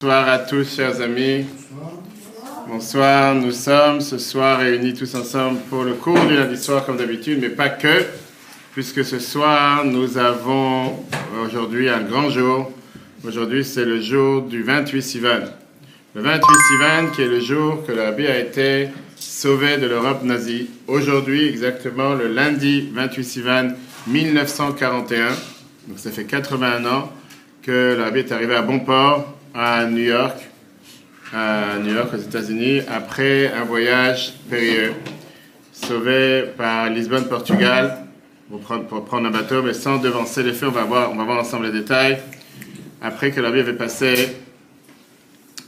Bonsoir à tous, chers amis. Bonsoir, nous sommes ce soir réunis tous ensemble pour le cours du lundi soir, comme d'habitude, mais pas que, puisque ce soir, nous avons aujourd'hui un grand jour. Aujourd'hui, c'est le jour du 28 Sivan. Le 28 Sivan, qui est le jour que l'Arabie a été sauvé de l'Europe nazie. Aujourd'hui, exactement, le lundi 28 Sivan 1941. Donc, ça fait 81 ans que l'Arabie est arrivée à bon port à New York, à New York aux États-Unis, après un voyage périlleux, sauvé par Lisbonne, Portugal, pour prendre, un bateau, mais sans devancer les faits, on va voir, on va voir ensemble les détails. Après que la vie avait passé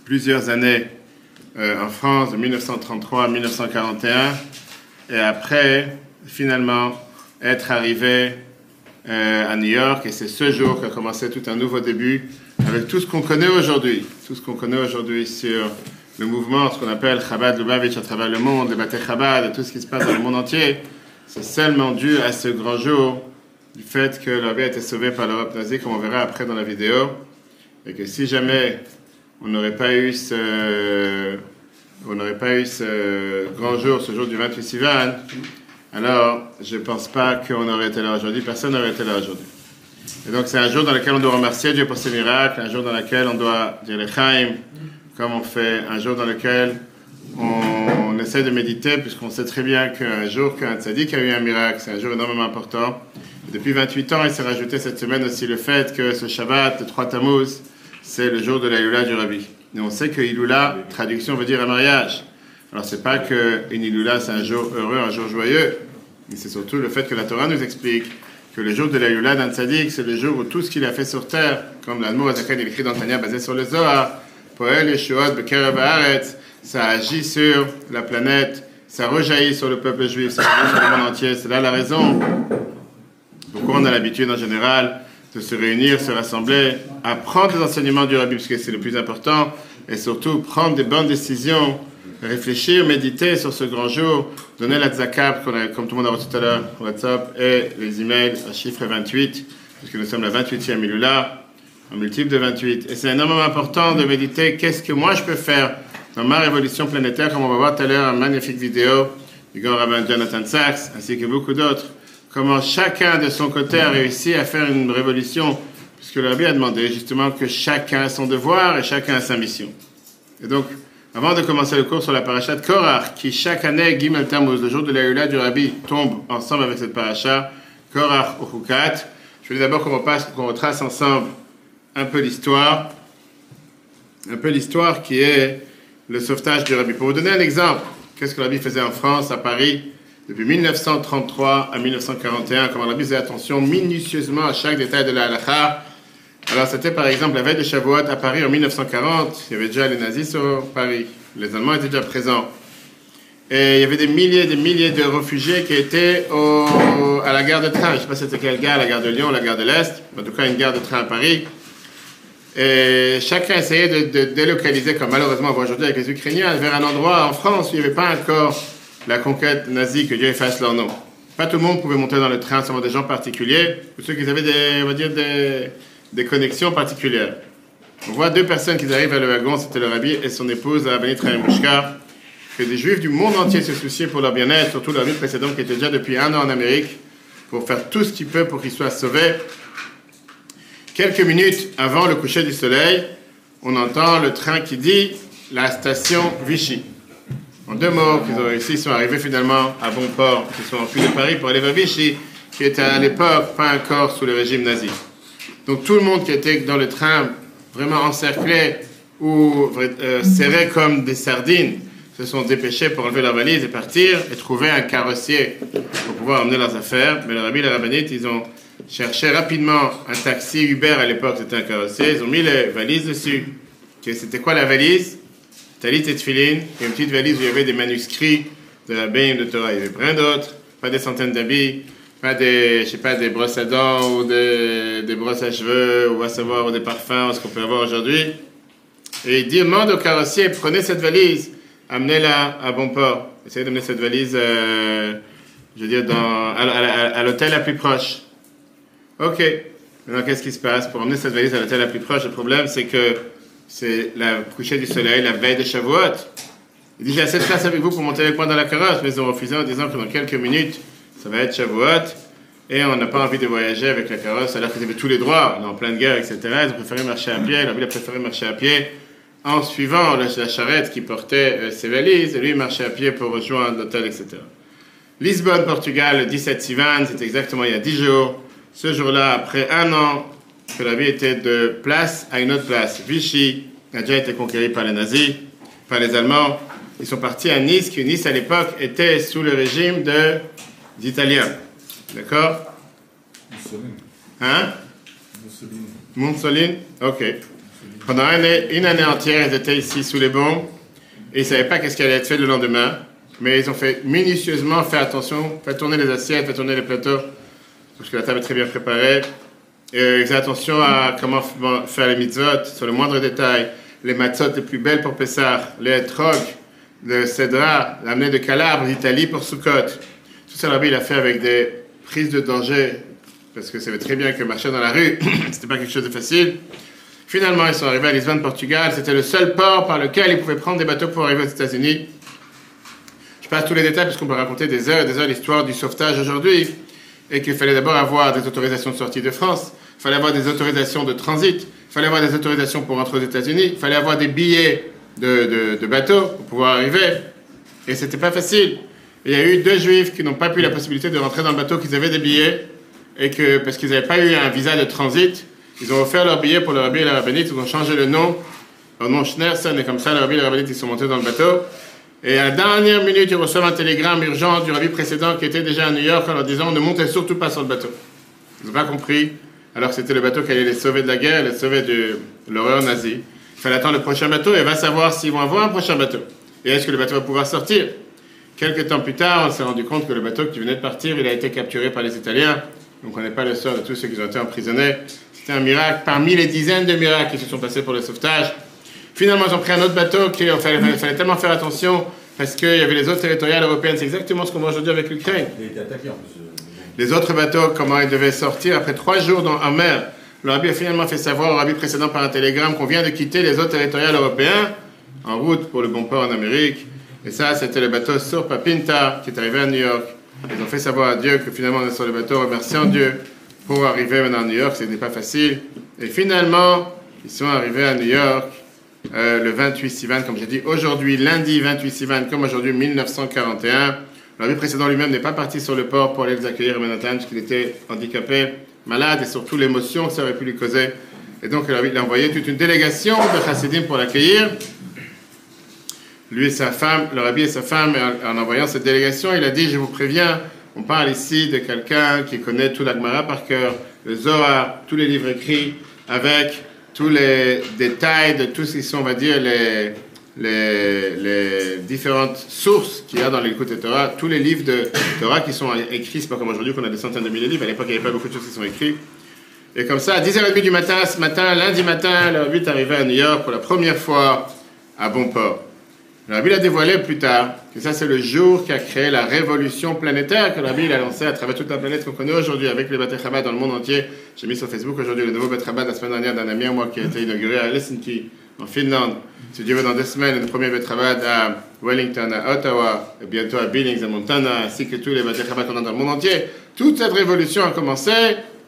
plusieurs années euh, en France, de 1933 à 1941, et après, finalement, être arrivé euh, à New York, et c'est ce jour qu'a commencé tout un nouveau début avec tout ce qu'on connaît aujourd'hui, tout ce qu'on connaît aujourd'hui sur le mouvement, ce qu'on appelle Chabad Lubavitch à travers le monde, les bâtés Chabad tout ce qui se passe dans le monde entier, c'est seulement dû à ce grand jour du fait que l'Arabie a été sauvée par l'Europe nazie, comme on verra après dans la vidéo, et que si jamais on n'aurait pas eu ce, on n'aurait pas eu ce grand jour, ce jour du 28 Sivan, alors je ne pense pas qu'on aurait été là aujourd'hui, personne n'aurait été là aujourd'hui. Et donc c'est un jour dans lequel on doit remercier Dieu pour ses miracles, un jour dans lequel on doit dire les chaim, comme on fait, un jour dans lequel on, essaie de méditer, puisqu'on sait très bien qu'un jour qu'un tzaddik a eu un miracle, c'est un jour énormément important. Depuis 28 ans, il s'est rajouté cette semaine aussi le fait que ce Shabbat, le 3 Tammuz, c'est le jour de la du Rabbi. Et on sait que Ilula, traduction veut dire un mariage. Alors c'est pas que une Ilula c'est un jour heureux, un jour joyeux, mais c'est surtout le fait que la Torah nous explique que le jour de la Yula d'un tzaddik, c'est le jour où tout ce qu'il a fait sur terre, comme l'Admour Azaken écrit dans Tania basé sur le Zohar, Poel Yeshuot Bekerev Haaretz, ça agit sur la planète, ça rejaillit sur le peuple juif, ça agit sur le monde entier. C'est là la raison pourquoi on a l'habitude en général de se réunir, se rassembler, apprendre les enseignements du Rabbi, parce que c'est le plus important, et surtout prendre des bonnes décisions réfléchir, méditer sur ce grand jour, donner la tzakab, comme tout le monde a reçu tout à l'heure, WhatsApp, et les emails à chiffre 28, puisque nous sommes la 28e Ilula, un multiple de 28. Et c'est énormément important de méditer qu'est-ce que moi je peux faire dans ma révolution planétaire, comme on va voir tout à l'heure, une magnifique vidéo du grand rabbin Jonathan Sachs, ainsi que beaucoup d'autres, comment chacun de son côté a réussi à faire une révolution, puisque le rabbi a demandé justement que chacun a son devoir et chacun a sa mission. Et donc, avant de commencer le cours sur la paracha de Korach, qui chaque année, Gimel Tammuz, le jour de la du Rabbi, tombe ensemble avec cette paracha, Korach au Hukat, je voulais d'abord qu'on repasse, qu'on retrace ensemble un peu l'histoire, un peu l'histoire qui est le sauvetage du Rabbi. Pour vous donner un exemple, qu'est-ce que le Rabbi faisait en France, à Paris, depuis 1933 à 1941, comment le Rabbi faisait attention minutieusement à chaque détail de la halakha, alors, c'était par exemple la veille de Shavuot à Paris en 1940. Il y avait déjà les nazis sur Paris. Les Allemands étaient déjà présents. Et il y avait des milliers et des milliers de réfugiés qui étaient à la gare de train. Je ne sais pas c'était quelle gare, la gare de Lyon, la gare de l'Est. En tout cas, une gare de train à Paris. Et chacun essayait de, délocaliser, comme malheureusement aujourd'hui avec les Ukrainiens, vers un endroit en France où il n'y avait pas encore la conquête nazie, que Dieu efface leur nom. Pas tout le monde pouvait monter dans le train, seulement des gens particuliers, ou ceux qui avaient des, des connexions particulières. On voit deux personnes qui arrivent à le wagon, c'était le rabbi et son épouse, la rabbinite que des juifs du monde entier se souciaient pour leur bien-être, surtout leur vie précédente qui était déjà depuis un an en Amérique, pour faire tout ce qu'ils peuvent pour qu'ils soient sauvés. Quelques minutes avant le coucher du soleil, on entend le train qui dit la station Vichy. En deux mots, qu'ils ont réussi, ils sont arrivés finalement à bon port, ils sont enfuis de Paris pour aller vers Vichy, qui était à l'époque pas encore sous le régime nazi. Donc tout le monde qui était dans le train, vraiment encerclé ou euh, serré comme des sardines, se sont dépêchés pour enlever leur valise et partir et trouver un carrossier pour pouvoir emmener leurs affaires. Mais le rabbi et la rabbinite, ils ont cherché rapidement un taxi Uber à l'époque, c'était un carrossier. Ils ont mis les valises dessus. C'était quoi la valise? Talit et Tfilin, une petite valise où il y avait des manuscrits de la Bible de Torah. Il y avait plein d'autres, pas des centaines d'habits pas des, je sais pas, des brosses à dents ou des, des brosses à cheveux ou à savoir ou des parfums, ce qu'on peut avoir aujourd'hui. Et il demande au carrossier, prenez cette valise, amenez-la à bon port. Essayez d'amener cette valise, euh, je veux dire, dans, à, l'hôtel la plus proche. Ok. Maintenant, qu'est-ce qui se passe Pour emmener cette valise à l'hôtel la plus proche, le problème, c'est que c'est le coucher du soleil, la veille de Shavuot. Il dit J'ai assez de place avec vous pour monter avec moi dans la carrosse, mais ils ont refusé en disant que dans quelques minutes, ça va être Shavuot. Et on n'a pas envie de voyager avec la carrosse alors qu'ils avaient tous les droits, on en pleine guerre, etc. Ils ont préféré marcher à pied, la ville a préféré marcher à pied en suivant la, charrette qui portait euh, ses valises, et lui marchait à pied pour rejoindre l'hôtel, etc. Lisbonne, Portugal, le 17 Sivan, c'est exactement il y a 10 jours. Ce jour-là, après un an que la ville était de place à une autre place, Vichy a déjà été conquéri par les nazis, par les Allemands. Ils sont partis à Nice, qui Nice à l'époque était sous le régime de, d'Italiens. D'accord. Hein Mussolini. Mussolini Ok. Pendant une année, entière, ils étaient ici sous les bombes et ils ne savaient pas qu'est-ce qui allait être fait le lendemain. Mais ils ont fait minutieusement, fait attention, fait tourner les assiettes, fait tourner les plateaux, parce que la table est très bien préparée. Et ils faisaient attention à comment faire les mitzvot, sur le moindre détail. Les matzot les plus belles pour Pessah, les trogs, le cédra, l'amener de Calabre, d'Italie pour Sukkot. Ça, Rabbi, il a fait avec des prises de danger, parce que savait très bien que marcher dans la rue, c'était pas quelque chose de facile. Finalement, ils sont arrivés à Lisbonne, Portugal. C'était le seul port par lequel ils pouvaient prendre des bateaux pour arriver aux États-Unis. Je passe tous les détails puisqu'on peut raconter des heures et des heures l'histoire du sauvetage aujourd'hui. Et qu'il fallait d'abord avoir des autorisations de sortie de France. Il fallait avoir des autorisations de transit. Il fallait avoir des autorisations pour rentrer aux États-Unis. Il fallait avoir des billets de, de, bateaux pour pouvoir arriver. Et c'était pas facile. Il y a eu deux juifs qui n'ont pas eu la possibilité de rentrer dans le bateau, qu'ils avaient des billets, et que parce qu'ils n'avaient pas eu un visa de transit, ils ont offert leur billet pour le rabbi et la rabbinite, ils ont changé le nom au nom Schneerson, et comme ça, le rabbi et la rabbinite, ils sont montés dans le bateau. Et à la dernière minute, ils reçoivent un télégramme urgent du rabbi précédent qui était déjà à New York en leur disant ne montez surtout pas sur le bateau. Ils n'ont pas compris, alors que c'était le bateau qui allait les sauver de la guerre, les sauver de l'horreur nazie. Il fallait attendre le prochain bateau et va savoir s'ils vont avoir un prochain bateau. Et est-ce que le bateau va pouvoir sortir? Quelques temps plus tard, on s'est rendu compte que le bateau qui venait de partir, il a été capturé par les Italiens. Donc on n'est pas le sort de tous ceux qui ont été emprisonnés. C'était un miracle parmi les dizaines de miracles qui se sont passés pour le sauvetage. Finalement, ils ont pris un autre bateau qui il fallait, tellement faire attention parce qu'il y avait les eaux territoriales européennes. C'est exactement ce qu'on voit aujourd'hui avec l'Ukraine. Les autres bateaux, comment ils devaient sortir après trois jours dans, en mer. Le rabbi a finalement fait savoir au rabbi précédent par un télégramme qu'on vient de quitter les eaux territoriales européennes en route pour le bon port en Amérique. Et ça, c'était le bateau Surpa Pinta qui est arrivé à New York. Ils ont fait savoir à Dieu que finalement on est sur le bateau, remerciant Dieu pour arriver maintenant à New York, ce n'est pas facile. Et finalement, ils sont arrivés à New York euh, le 28 Sivan, comme j'ai dit, aujourd'hui, lundi 28 Sivan, comme aujourd'hui 1941. Le vie précédent lui-même n'est pas parti sur le port pour aller les accueillir à Manhattan, puisqu'il était handicapé, malade, et surtout l'émotion que ça aurait pu lui causer. Et donc, il a envoyé toute une délégation de chassidim pour l'accueillir. Lui et sa femme, le rabbi et sa femme, en envoyant cette délégation, il a dit, je vous préviens, on parle ici de quelqu'un qui connaît tout l'Agmara par cœur, le Zohar, tous les livres écrits, avec tous les détails de tout ce qui sont, on va dire, les, les, différentes sources qu'il y a dans l'écoute Torah, tous les livres de Torah qui sont écrits, c'est pas comme aujourd'hui qu'on a des centaines de milliers de livres, à l'époque il n'y avait pas beaucoup de choses qui sont écrites. Et comme ça, à 10h30 du matin, ce matin, lundi matin, le 8 arrivé à New York pour la première fois à Bonport. La Bible a dévoilé plus tard que ça, c'est le jour qui a créé la révolution planétaire que la Bible a lancée à travers toute la planète qu'on connaît aujourd'hui avec les Beth dans le monde entier. J'ai mis sur Facebook aujourd'hui le nouveau Beth la semaine dernière d'un ami à moi qui a été inauguré à Helsinki, en Finlande. Si Dieu veut, dans deux semaines, le premier Beth à Wellington, à Ottawa, et bientôt à Billings, à Montana, ainsi que tous les Beth qu'on a dans le monde entier. Toute cette révolution a commencé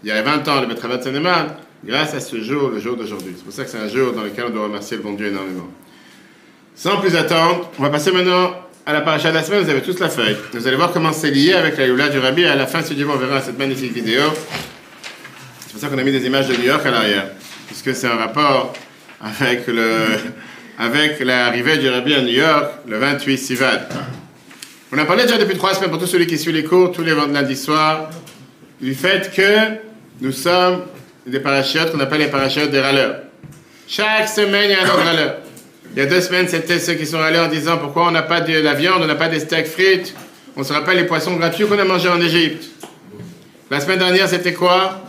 il y a 20 ans, le de Saint-Néman, grâce à ce jour, le jour d'aujourd'hui. C'est pour ça que c'est un jour dans lequel on doit remercier le bon Dieu énormément. Sans plus attendre, on va passer maintenant à la paracha de la semaine. Vous avez tous la feuille. Vous allez voir comment c'est lié avec la Yula du Rabbi. À la fin, si Dieu on verra cette magnifique vidéo. C'est pour ça qu'on a mis des images de New York à l'arrière. Puisque c'est un rapport avec le, avec l'arrivée du Rabbi à New York le 28 Sivan. On a parlé déjà depuis trois semaines pour tous ceux qui suivent les cours, tous les lundis soirs, du fait que nous sommes des parachutes qu'on appelle les parachutes des râleurs. Chaque semaine, il y a un autre râleur. Il y a deux semaines, c'était ceux qui sont allés en disant pourquoi on n'a pas de la viande, on n'a pas des steaks frites. On se rappelle les poissons gratuits qu'on a mangés en Égypte. La semaine dernière, c'était quoi?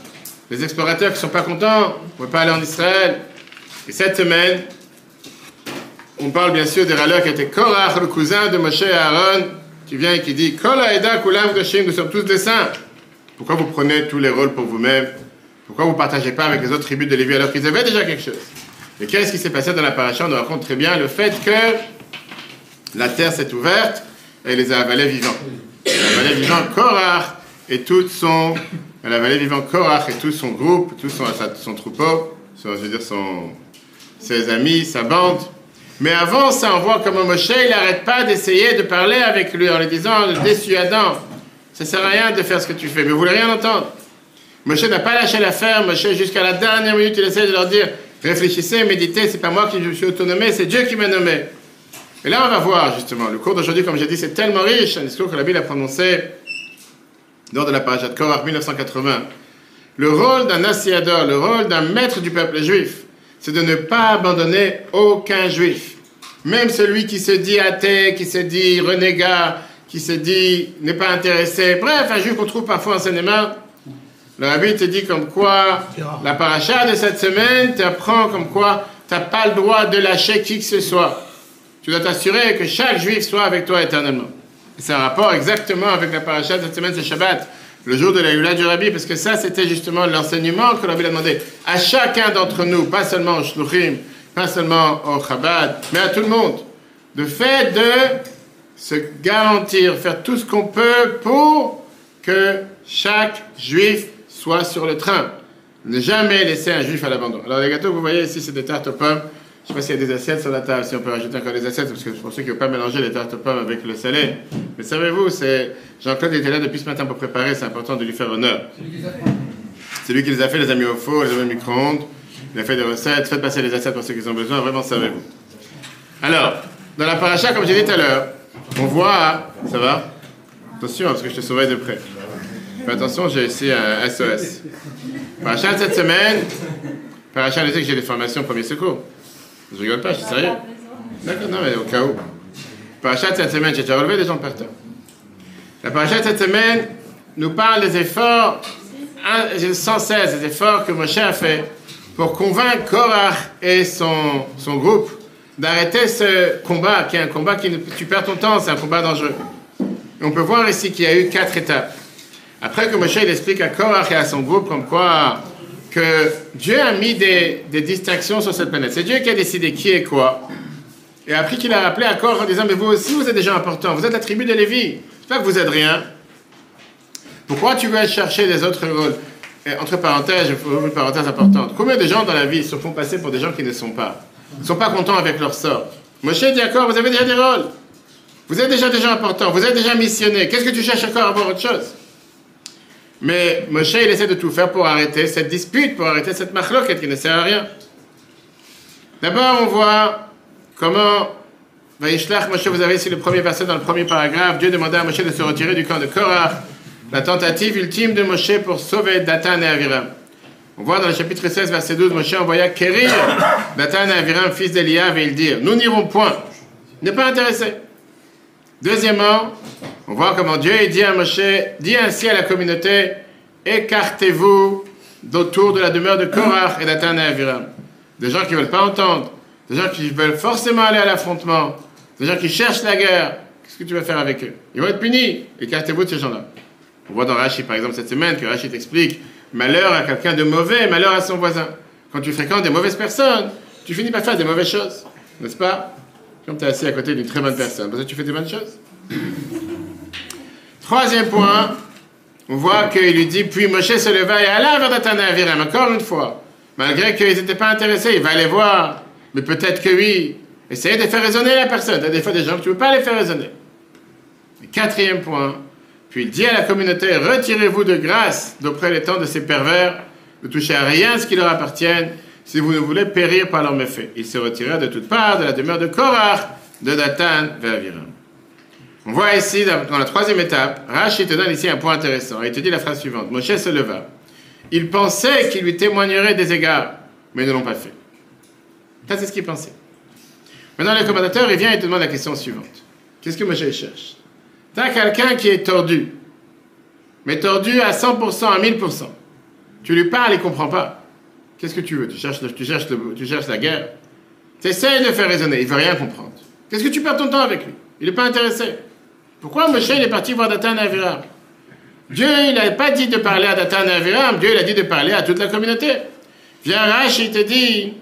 Les explorateurs qui ne sont pas contents, on ne peut pas aller en Israël. Et cette semaine, on parle bien sûr des râleurs qui étaient Korach, le cousin de Moshe et Aaron, qui vient et qui dit Kola Eda Kulam nous sommes tous des saints. Pourquoi vous prenez tous les rôles pour vous-même? Pourquoi vous ne partagez pas avec les autres tribus de Lévi alors qu'ils avaient déjà quelque chose? Et qu'est-ce qui s'est passé dans la paracha? On nous raconte très bien le fait que la terre s'est ouverte et les a avalés vivants. Elle a avalé vivant Korach et tout son, elle a avalé vivant Korach et tout son groupe, tout son, son troupeau, je veux dire son, ses amis, sa bande. Mais avant ça, on voit comment Moshe, il n'arrête pas d'essayer de parler avec lui en lui disant, déçu Adam, ça sert à rien de faire ce que tu fais, mais vous voulez rien entendre. Moshe n'a pas lâché l'affaire, Moshe jusqu'à la dernière minute, il essaie de leur dire, réfléchissez, méditez, c'est pas moi qui me suis autonomé, c'est Dieu qui m'a nommé. Et là, on va voir justement, le cours d'aujourd'hui, comme j'ai dit, c'est tellement riche, un discours que la Bible a prononcé lors de la page de Korah 1980. Le rôle d'un assiador, le rôle d'un maître du peuple juif, c'est de ne pas abandonner aucun juif. Même celui qui se dit athée, qui se dit renégat, qui se dit n'est pas intéressé. Bref, un juif qu'on trouve parfois en cinéma. Le rabbi te dit comme quoi, la paracha de cette semaine t'apprend comme quoi tu n'as pas le droit de lâcher qui que ce soit. Tu dois t'assurer que chaque juif soit avec toi éternellement. C'est un rapport exactement avec la paracha de cette semaine, c'est Shabbat le jour de la Yula du Rabbi, parce que ça, c'était justement l'enseignement que Rabbi a demandé à chacun d'entre nous, pas seulement au Shluchim, pas seulement au Chabad, mais à tout le monde, de fait de se garantir, faire tout ce qu'on peut pour que chaque juif soit sur le train. Ne jamais laisser un juif à l'abandon. Alors les gâteaux, vous voyez ici, c'est des tartes aux pommes. Je ne sais pas s'il y a des assiettes sur la table, si on peut rajouter encore des assiettes, parce que pour ceux qui ne veulent pas mélanger les tartes aux pommes avec le salé. Mais savez-vous, c'est Jean-Claude était là depuis ce matin pour préparer, c'est important de lui faire honneur. C'est lui qui les a fait, les a mis au four, les a mis au micro-ondes, il a fait des recettes, faites passer les assiettes pour ceux qui ont besoin, vraiment savez-vous. Alors, dans la paracha, comme j'ai dit tout à l'heure, on voit, ça va? Attention, parce que je te surveille de près. Attention, j'ai ici un SOS. Paracha de cette semaine, paracha, je sais que j'ai des formations premier secours. Je rigole pas, je suis sérieux. D'accord, non, mais au cas où. Parachat cette semaine, j'ai déjà relevé des gens par terre. La parachat cette semaine nous parle des efforts, sans cesse, des efforts que Moshe a fait pour convaincre Korach et son, son groupe d'arrêter ce combat, qui est un combat qui tu perds ton temps, c'est un combat dangereux. on peut voir ici qu'il y a eu quatre étapes. Après que Moshe explique à Korach et à son groupe comme quoi que Dieu a mis des, distinctions sur cette planète. C'est Dieu qui a décidé qui est quoi. Et après qu'il a rappelé à corps en disant, mais vous aussi, vous êtes déjà important. Vous êtes la tribu de Lévi. C'est pas que vous êtes rien. Pourquoi tu veux chercher des autres rôles? Et entre parenthèses, une parenthèse importante. Combien de gens dans la vie se font passer pour des gens qui ne sont pas? Ils sont pas contents avec leur sort. Moshe dit d'accord, vous avez déjà des rôles. Vous êtes déjà des gens importants. Vous êtes déjà missionné. Qu'est-ce que tu cherches encore à voir autre chose? Mais Moshe, il essaie de tout faire pour arrêter cette dispute, pour arrêter cette machloket qui ne sert à rien. D'abord, on voit comment Vaishlach Moshe, vous avez ici le premier verset dans le premier paragraphe, Dieu demanda à Moshe de se retirer du camp de Korah, la tentative ultime de Moshe pour sauver Datan et Aviram. On voit dans le chapitre 16, verset 12, Moshe envoya Kérir, Datan et Aviram, fils d'Eliav, et il dit Nous n'irons point. Il n'est pas intéressé. Deuxièmement, on voit comment Dieu dit à Moshe, dit ainsi à la communauté, écartez-vous d'autour de la demeure de Korach et d'Atan. Des gens qui ne veulent pas entendre, des gens qui veulent forcément aller à l'affrontement, des gens qui cherchent la guerre. Qu'est-ce que tu vas faire avec eux? Ils vont être punis. Écartez-vous de ces gens-là. On voit dans Rachid, par exemple, cette semaine, que Rachid explique malheur à quelqu'un de mauvais, malheur à son voisin. Quand tu fréquentes des mauvaises personnes, tu finis par faire des mauvaises choses. N'est-ce pas? Comme tu es assis à côté d'une très bonne personne, parce que tu fais des bonnes choses. Troisième point, on voit qu'il lui dit, puis Moshe se leva et alla vers Datan Aviram, encore une fois. Malgré qu'ils n'étaient pas intéressés, il va aller voir. Mais peut-être que oui. Essayez de faire raisonner la personne. Il y a des fois des gens que tu ne peux pas les faire raisonner. quatrième point, puis il dit à la communauté, retirez-vous de grâce d'auprès des temps de ces pervers, ne touchez à rien ce qui leur appartienne, si vous ne voulez périr par leurs méfaits. Il se retira de toutes parts de la demeure de Korach, de Datan vers Aviram. On voit ici, dans la troisième étape, Rachid te donne ici un point intéressant. Il te dit la phrase suivante. Moshe se leva. Il pensait qu'il lui témoignerait des égards, mais ils ne l'ont pas fait. Ça, c'est ce qu'il pensait. Maintenant, le commentateur, il vient et te demande la question suivante. Qu'est-ce que Moshe cherche? Tu as quelqu'un qui est tordu, mais tordu à 100%, à 1000%. Tu lui parles, il ne comprend pas. Qu'est-ce que tu veux? Tu cherches, tu, cherches tu cherches la guerre Tu essaies de faire raisonner, il ne veut rien comprendre. Qu'est-ce que tu perds ton temps avec lui? Il n'est pas intéressé. Pourquoi Moshe est parti voir Datan Aviram? Dieu, il n'a pas dit de parler à Datan Aviram, Dieu, il a dit de parler à toute la communauté. Viens Rach, il te dit,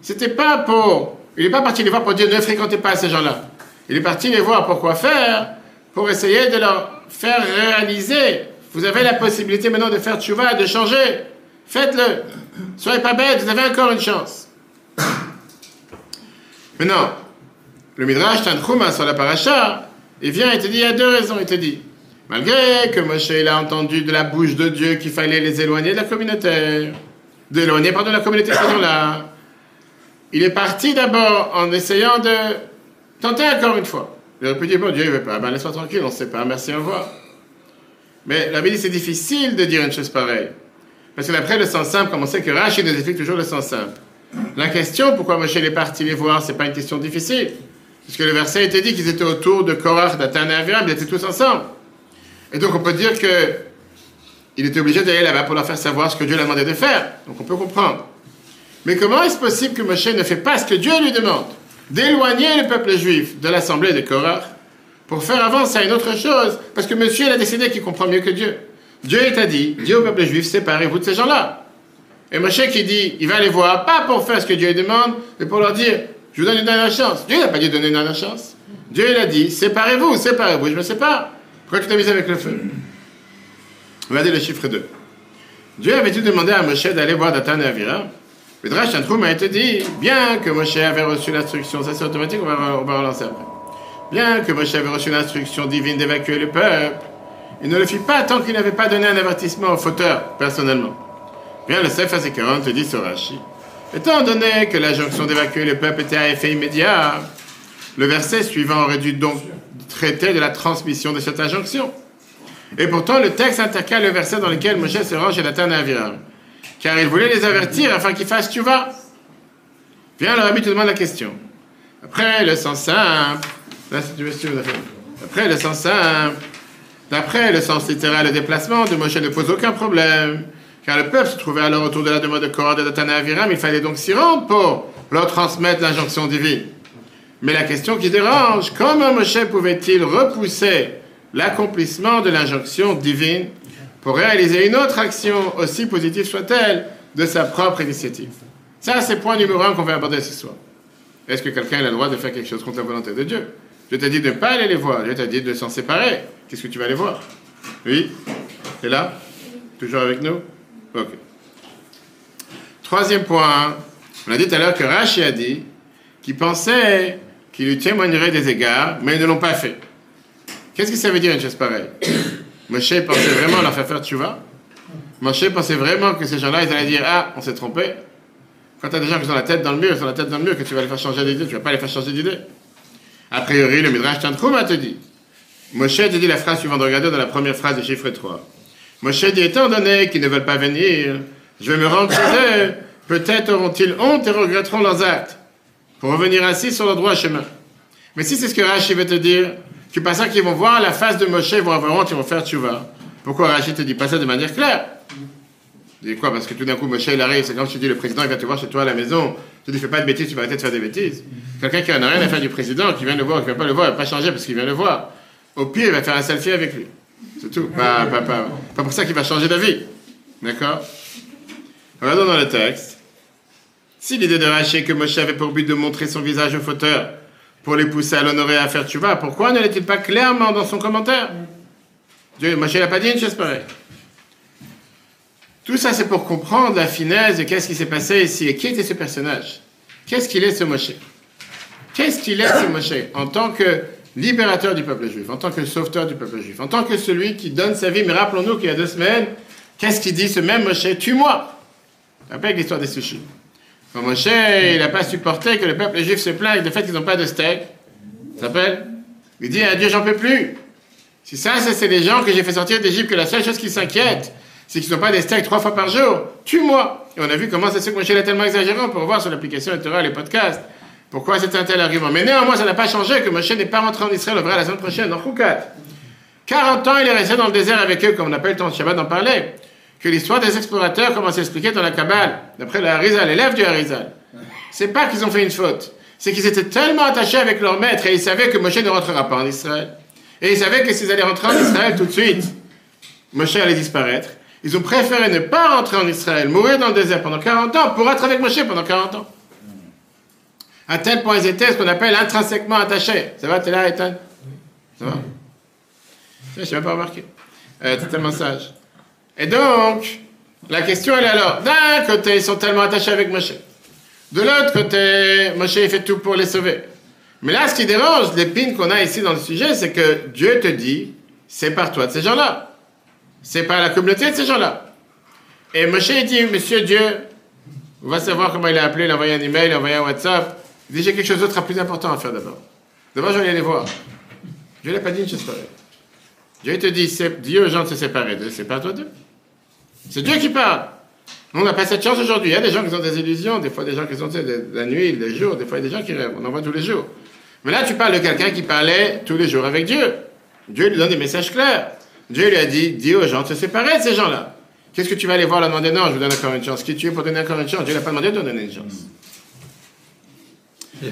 C'était pas pour. Il n'est pas parti les voir pour dire ne fréquentez pas ces gens-là. Il est parti les voir pour quoi faire? Pour essayer de leur faire réaliser. Vous avez la possibilité maintenant de faire tchouva, de changer. Faites-le. Soyez pas bêtes, vous avez encore une chance. Maintenant, le Midrash Tantrouma sur la paracha, il vient et te dit, il y a deux raisons, il te dit. Malgré que Moshe il a entendu de la bouche de Dieu qu'il fallait les éloigner de la communauté, d'éloigner pardon de la communauté là, il est parti d'abord en essayant de tenter encore une fois. Il aurait pu dire bon Dieu il veut pas, ben laisse-moi tranquille, on ne sait pas, merci au revoir. Mais la Bible dit c'est difficile de dire une chose pareille. Parce que après le sens simple, comme on sait que Rachid nous explique toujours le sens simple. La question pourquoi Moshe est parti les voir, c'est pas une question difficile. Puisque le verset était dit qu'ils étaient autour de Korach, Datan et ils étaient tous ensemble. Et donc on peut dire que il était obligé d'aller là-bas pour leur faire savoir ce que Dieu l'a demandé de faire. Donc on peut comprendre. Mais comment est-ce possible que Moshe ne fait pas ce que Dieu lui demande? D'éloigner le peuple juif de l'assemblée de Korach pour faire avancer à une autre chose Parce que monsieur il a décidé qu'il comprend mieux que Dieu. Dieu t'a dit, Dieu au peuple juif, séparez-vous de ces gens-là. Et Moshe qui dit, il va les voir, pas pour faire ce que Dieu lui demande, mais pour leur dire, je vous donne une dernière chance. Dieu n'a pas dit donner une dernière chance. Dieu il a dit, séparez-vous, séparez-vous, je me sépare. Pourquoi tu t'amuses avec le feu? Regardez le chiffre 2. Dieu avait-il demandé à Moshe d'aller voir Datan et Avira? Le Drash a été dit, bien que Moshe avait reçu l'instruction, ça c'est automatique, on va, on va relancer après. Bien que Moshe avait reçu l'instruction divine d'évacuer le peuple, il ne le fit pas tant qu'il n'avait pas donné un avertissement au fauteur, personnellement. Bien, le Sefer Zekaron te dit sur. Étant donné que l'injonction d'évacuer le peuple était à effet immédiat, le verset suivant aurait dû donc traiter de la transmission de cette injonction. Et pourtant, le texte intercale le verset dans lequel Moshe se rend chez Nathan et car il voulait les avertir afin qu'ils fassent tu vas. Viens, le rabbi te demande la question. Après le sens simple, après le sens simple, d'après le sens littéral, le déplacement de Moshe ne pose aucun problème, car le peuple se trouvait alors autour de la demande de Korah de Aviram, il fallait donc s'y rendre pour leur transmettre l'injonction divine. Mais la question qui dérange, comment Moshe pouvait-il repousser l'accomplissement de l'injonction divine pour réaliser une autre action, aussi positive soit-elle, de sa propre initiative? Ça, c'est le point numéro un qu'on va aborder ce soir. Est-ce que quelqu'un a le droit de faire quelque chose contre la volonté de Dieu? Je t'ai dit de ne pas aller les voir, je t'ai dit de s'en séparer. Qu'est-ce que tu vas aller voir? Oui? T'es là? Toujours avec nous? Ok. Troisième point, on a dit tout à l'heure que Rachi a dit qu'il pensait qui lui témoigneraient des égards, mais ils ne l'ont pas fait. Qu'est-ce que ça veut dire une chose pareille? Moshe pensait vraiment leur faire faire vois Moshe pensait vraiment que ces gens-là, ils allaient dire Ah, on s'est trompé. Quand tu as des gens qui ont la tête dans le mur, ils ont la tête dans le mur, que tu vas les faire changer d'idée, tu vas pas les faire changer d'idée. A priori, le Midrash Tantrouma te dit. Moshe te dit la phrase suivante, regardez dans la première phrase du chiffre 3. Moshe dit Étant donné qu'ils ne veulent pas venir, je vais me rendre chez eux, peut-être auront-ils honte et regretteront leurs actes pour revenir assis sur le droit chemin. Mais si c'est ce que Rachid veut te dire, tu penses qu'ils vont voir la face de Moshe, ils vont avoir honte, ils vont faire vas. Pourquoi Rachid te dit pas ça de manière claire? Dis quoi? Parce que tout d'un coup, Moshe, il arrive, c'est comme si tu dis, le président, il vient te voir chez toi à la maison, tu dis, fais pas de bêtises, tu vas arrêter de faire des bêtises. Quelqu'un qui n'a rien à faire du président, qui vient le voir, qui ne vient pas le voir, il va pas changer parce qu'il vient le voir. Au pire, il va faire un selfie avec lui. C'est tout. Pas, pas, pas, pas pour ça qu'il va changer d'avis. D'accord? Regardons dans le texte. Si l'idée de Rachid que Moshe avait pour but de montrer son visage au fauteur pour les pousser à l'honorer à faire tu vas, pourquoi ne l'est-il pas clairement dans son commentaire? Dieu, Moshe n'a pas dit une chose. Tout ça, c'est pour comprendre la finesse de qu'est-ce qui s'est passé ici et qui était ce personnage. Qu'est-ce qu'il est ce Moshe? Qu'est-ce qu'il est ce Moshe en tant que libérateur du peuple juif, en tant que sauveteur du peuple juif, en tant que celui qui donne sa vie. Mais rappelons-nous qu'il y a deux semaines, qu'est-ce qu'il dit ce même Moshe? Tue-moi Rappelez l'histoire des sushis? Quand Moshe, il n'a pas supporté que le peuple juif se plaigne du fait qu'ils n'ont pas de steak, ça s'appelle Il dit à Dieu, j'en peux plus. Si ça, c'est les gens que j'ai fait sortir d'Égypte, que la seule chose qui s'inquiète, c'est qu'ils n'ont pas des steaks trois fois par jour. Tue-moi Et on a vu comment c'est ce que Moshe est tellement exagérant pour voir sur l'application et les podcasts. Pourquoi c'est un tel argument Mais néanmoins, ça n'a pas changé que Moshe n'est pas rentré en Israël, au vrai la semaine prochaine, en Choukat. 40 ans, il est resté dans le désert avec eux, comme on eu le temps de Shabbat d'en parler que l'histoire des explorateurs commence à expliquer dans la Kabbale, d'après le Harizal, l'élève du Harizal. C'est pas qu'ils ont fait une faute, c'est qu'ils étaient tellement attachés avec leur maître et ils savaient que Moshe ne rentrera pas en Israël. Et ils savaient que s'ils allaient rentrer en Israël tout de suite, Moshe allait disparaître. Ils ont préféré ne pas rentrer en Israël, mourir dans le désert pendant 40 ans pour être avec Moshe pendant 40 ans. À tel point ils étaient ce qu'on appelle intrinsèquement attachés. Ça va, t'es là, Ethan? Ça va? Je n'ai même pas remarqué. Euh, t'es tellement sage. Et donc, la question elle est alors, d'un côté, ils sont tellement attachés avec Moshe. De l'autre côté, Moshe il fait tout pour les sauver. Mais là, ce qui dérange, l'épine qu'on a ici dans le sujet, c'est que Dieu te dit, c'est par toi de ces gens-là. C'est par la communauté de ces gens-là. Et Moshe dit, Monsieur Dieu, on va savoir comment il a appelé, il a envoyé un email, il a envoyé un WhatsApp. Il j'ai quelque chose d'autre à plus important à faire d'abord. D'abord, je vais aller les voir. Dieu n'a pas dit une chose pareille. Dieu te dit, dis aux gens de se séparer d'eux, c'est pas toi d'eux. C'est Dieu qui parle. On n'a pas cette chance aujourd'hui. Il y a des gens qui ont des illusions, des fois des gens qui ont la nuit, les jours, des fois il y a des gens qui rêvent. On en voit tous les jours. Mais là, tu parles de quelqu'un qui parlait tous les jours avec Dieu. Dieu lui donne des messages clairs. Dieu lui a dit, dis aux gens de se séparer de ces gens-là. Qu'est-ce que tu vas aller voir leur demander Non, je vous donne encore une chance. Qui tu es pour donner encore une chance? Dieu n'a pas demandé de donner une chance.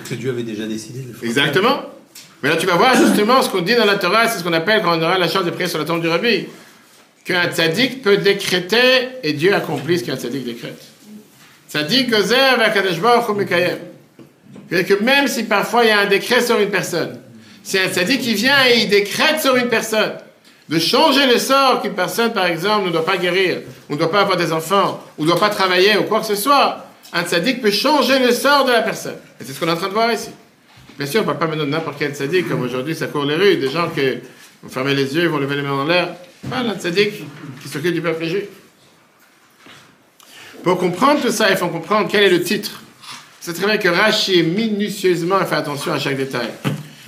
Que Dieu avait déjà décidé de faire. Exactement. Mais là, tu vas voir justement ce qu'on dit dans la Torah, c'est ce qu'on appelle quand on aura la chance de prier sur la tombe du rabbi. Qu'un tzaddik peut décréter et Dieu accomplit ce qu'un tzaddik décrète. Tzaddik gozer que même si parfois il y a un décret sur une personne, c'est un tzaddik qui vient et il décrète sur une personne de changer le sort qu'une personne, par exemple, ne doit pas guérir, ou ne doit pas avoir des enfants, ou ne doit pas travailler, ou quoi que ce soit, un tzaddik peut changer le sort de la personne. Et c'est ce qu'on est en train de voir ici. Bien sûr, on ne parle pas maintenant de n'importe quel tzaddik, comme aujourd'hui ça court les rues, des gens qui vont fermer les yeux, vont lever les mains en l'air. Pas un tzaddik qui s'occupe du peuple juif. Pour comprendre tout ça, il faut comprendre quel est le titre c'est très bien que Rashi minutieusement fait attention à chaque détail.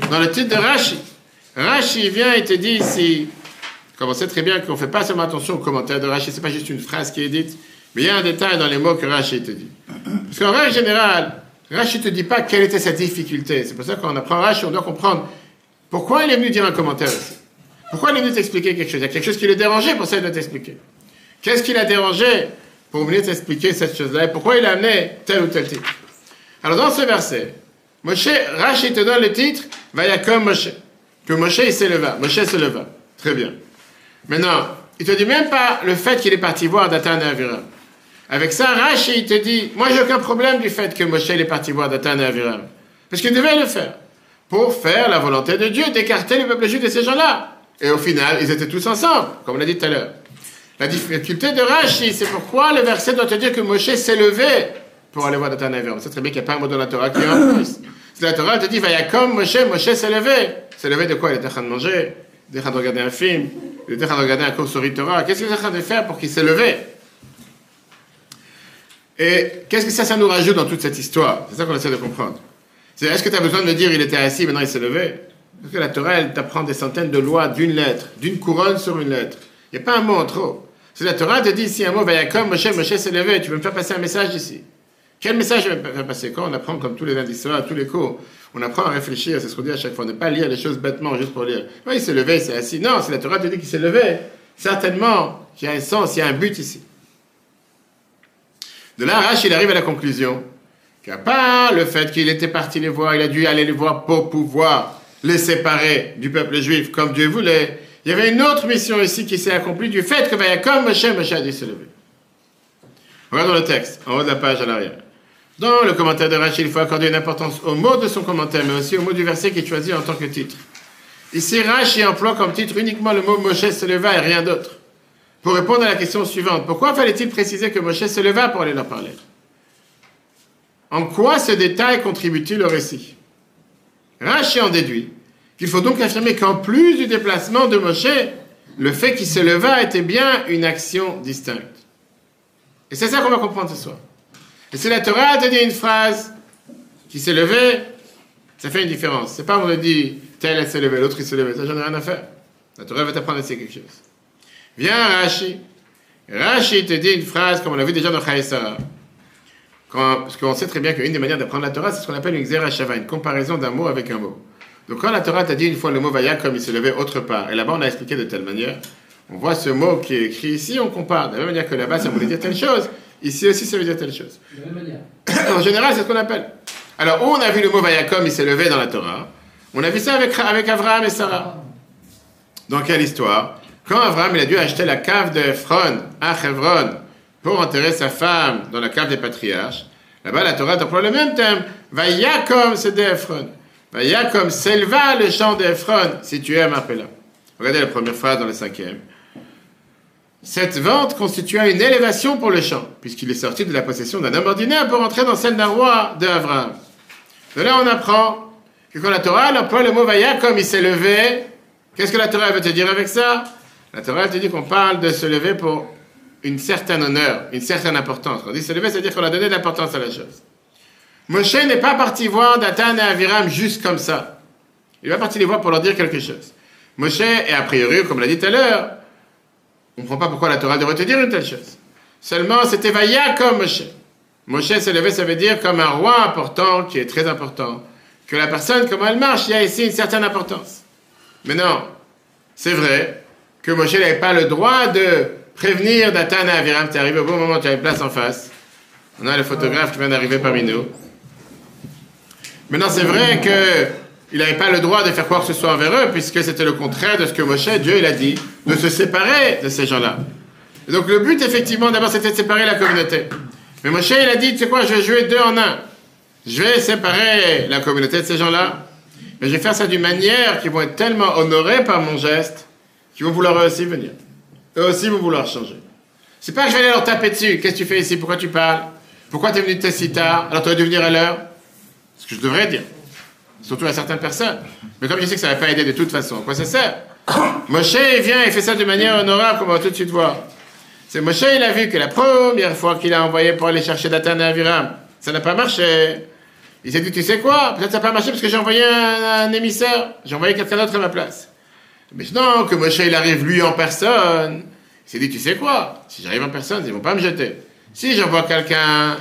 Dans le titre de Rashi, Rashi vient et te dit ici, comme on sait très bien qu'on ne fait pas seulement attention aux commentaires de Rashi, c'est pas juste une phrase qui est dite, mais il y a un détail dans les mots que Rashi te dit. Parce qu'en règle générale, Rashi ne te dit pas quelle était sa difficulté. C'est pour ça qu'on apprend Rashi, on doit comprendre pourquoi il est venu dire un commentaire aussi. Pourquoi il est venu t'expliquer quelque chose? Il y a quelque chose qui le dérangeait pour ça il doit t'expliquer. Qu'est-ce qui l'a dérangé pour venir t'expliquer cette chose-là? Et pourquoi il a amené tel ou tel titre? Alors dans ce verset, Moshe, Rachid te donne le titre, comme Moshe. Que Moshe il s'éleva. Moshe s'éleva. Très bien. Maintenant, il te dit même pas le fait qu'il est parti voir Datan et Aviram. Avec ça, Rachid il te dit, moi j'ai aucun problème du fait que Moshe est parti voir Datan et Aviram. Parce qu'il devait le faire. Pour faire la volonté de Dieu, d'écarter le peuple juif de ces gens-là. Et au final, ils étaient tous ensemble, comme on l'a dit tout à l'heure. La difficulté de Rachid, c'est pourquoi le verset doit te dire que Moshe s'est levé pour aller voir Datan On sait très bien qu'il n'y a pas un mot dans la Torah qui est en plus. La Torah te dit, va comme Moshe, Moshe s'est levé. S'est levé de quoi? Il était en train de manger, il était en train de regarder un film, il était en train de regarder un cours sur Torah. Qu'est-ce qu'il était en train de faire pour qu'il s'est levé? Et qu'est-ce que ça, ça nous rajoute dans toute cette histoire? C'est ça qu'on essaie de comprendre. C'est est-ce que tu as besoin de me dire, il était assis, maintenant il s'est levé? Parce que la Torah, elle t'apprend des centaines de lois d'une lettre, d'une couronne sur une lettre. Il n'y a pas un mot en trop. Si la Torah te dit ici un mot, comme Moshe, Moshe s'est levé, tu veux me faire passer un message ici. Quel message va passer? Quand on apprend, comme tous les lundis soirs, tous les cours, on apprend à réfléchir, c'est ce qu'on dit à chaque fois, ne pas lire les choses bêtement juste pour lire. Oui, il s'est levé, il s'est assis. Non, si la Torah te dit qu'il s'est levé, certainement qu'il y a un sens, il y a un but ici. De là, Rach, il arrive à la conclusion qu'à part le fait qu'il était parti les voir, il a dû aller les voir pour pouvoir les séparer du peuple juif comme Dieu voulait, il y avait une autre mission ici qui s'est accomplie du fait que comme Moshe, Moshe a dû se lever. Regardons le texte, en haut de la page à l'arrière. Dans le commentaire de Rachel, il faut accorder une importance au mot de son commentaire, mais aussi au mot du verset qui est choisi en tant que titre. Ici, Rachel emploie comme titre uniquement le mot Moshe se leva et rien d'autre. Pour répondre à la question suivante, pourquoi fallait-il préciser que Moshe se leva pour aller leur parler? En quoi ce détail contribue-t-il au récit? Rachel en déduit qu'il faut donc affirmer qu'en plus du déplacement de Moshe, le fait qu'il se leva était bien une action distincte. Et c'est ça qu'on va comprendre ce soir. Et si la Torah a donné une phrase qui s'est levée, ça fait une différence. C'est pas on le dit, tel s'est levé, l'autre il s'est levé. Ça, j'en ai rien à faire. La Torah va t'apprendre ici quelque chose. Viens Rashi. Rashi te dit une phrase comme on l'a vu déjà dans Chaïsara. Parce qu'on sait très bien qu'une des manières d'apprendre la Torah, c'est ce qu'on appelle une xerashava, une comparaison d'un mot avec un mot. Donc quand la Torah t'a dit une fois le mot vaya comme il s'est levé autre part, et là-bas on a expliqué de telle manière, on voit ce mot qui est écrit ici, on compare. De la même manière que là-bas ça voulait dire telle chose, Ici aussi, ça veut dire telle chose. en général, c'est ce qu'on appelle. Alors, où on a vu le mot Vayakom, il s'est levé dans la Torah. On a vu ça avec, avec Abraham et Sarah. Dans quelle histoire? Quand Abraham il a dû acheter la cave de à Hebron pour enterrer sa femme dans la cave des patriarches, Là-bas, la Torah emploie le même terme. Vayakom, c'est d'Ephron. Vayakom s'éleva le champ d'Ephron, situé à Marpella. Regardez la première phrase dans le cinquième. Cette vente constitua une élévation pour le champ, puisqu'il est sorti de la possession d'un homme ordinaire pour entrer dans celle d'un roi de. De là, on apprend que quand la Torah emploie le mot Vayakom, il s'est levé, qu'est-ce que la Torah veut te dire avec ça? La Torah te dit qu'on parle de se lever pour une certaine honneur, une certaine importance. Quand on dit se lever, c'est-à-dire qu'on a donné de l'importance à la chose. Moshe n'est pas parti voir Datan et Aviram juste comme ça. Il va partir les voir pour leur dire quelque chose. Moshe est a priori, comme l'a dit tout à l'heure, on ne comprend pas pourquoi la Torah devrait te dire une telle chose. Seulement, c'était Vaya comme Moshe. Moshe s'est levé, ça veut dire comme un roi important, qui est très important. Que la personne, comment elle marche, il y a ici une certaine importance. Mais non, c'est vrai que Moshe n'avait pas le droit de prévenir Datan et Aviram, tu arrivé au bon moment, tu avais place en face. On a le photographe qui vient d'arriver parmi nous. Maintenant, c'est vrai qu'il n'avait pas le droit de faire quoi que ce soit envers eux, puisque c'était le contraire de ce que Moshe, Dieu, il a dit, de se séparer de ces gens-là. Et donc le but, effectivement, d'abord, c'était de séparer la communauté. Mais Moshe, il a dit, tu sais quoi, je vais jouer deux en un. Je vais séparer la communauté de ces gens-là, mais je vais faire ça d'une manière qui vont être tellement honorés par mon geste, qu'ils vont vouloir eux aussi venir. Eux aussi vont vouloir changer. C'est pas que je vais aller leur taper dessus. Qu'est-ce que tu fais ici? Pourquoi tu parles? Pourquoi tu es venu si tard Alors tu aurais dû venir à l'heure Ce que je devrais dire. Surtout à certaines personnes. Mais comme je sais que ça va pas aider de toute façon, quoi ça sert? Moshe, vient et fait ça de manière honorable, comme on va tout de suite voir. C'est Moshe, il a vu que la première fois qu'il a envoyé pour aller chercher Datan et Aviram, ça n'a pas marché. Il s'est dit, tu sais quoi? Peut-être ça n'a pas marché parce que j'ai envoyé un, émissaire. J'ai envoyé quelqu'un d'autre à ma place. Mais non, que Moshe, il arrive lui en personne. Il s'est dit, tu sais quoi? Si j'arrive en personne, ils vont pas me jeter. Si j'envoie quelqu'un,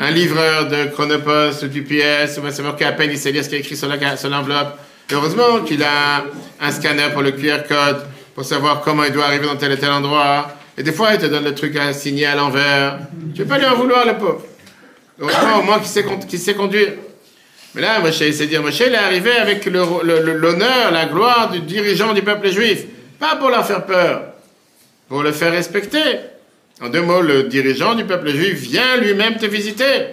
un livreur de Chronopost ou du PS, ou va savoir qu'à peine il sait lire ce qui est écrit sur l'enveloppe, heureusement qu'il a un scanner pour le QR code, pour savoir comment il doit arriver dans tel et tel endroit. Et des fois, il te donne le truc à signer à l'envers. Tu peux pas lui en vouloir, le pauvre. Heureusement, au moins, qu'il sait, sait conduire. Mais là, Moshe, s'est dit, Moshe, il est arrivé avec l'honneur, la gloire du dirigeant du peuple juif. Pas pour leur faire peur, pour le faire respecter. En deux mots, le dirigeant du peuple juif vient lui-même te visiter.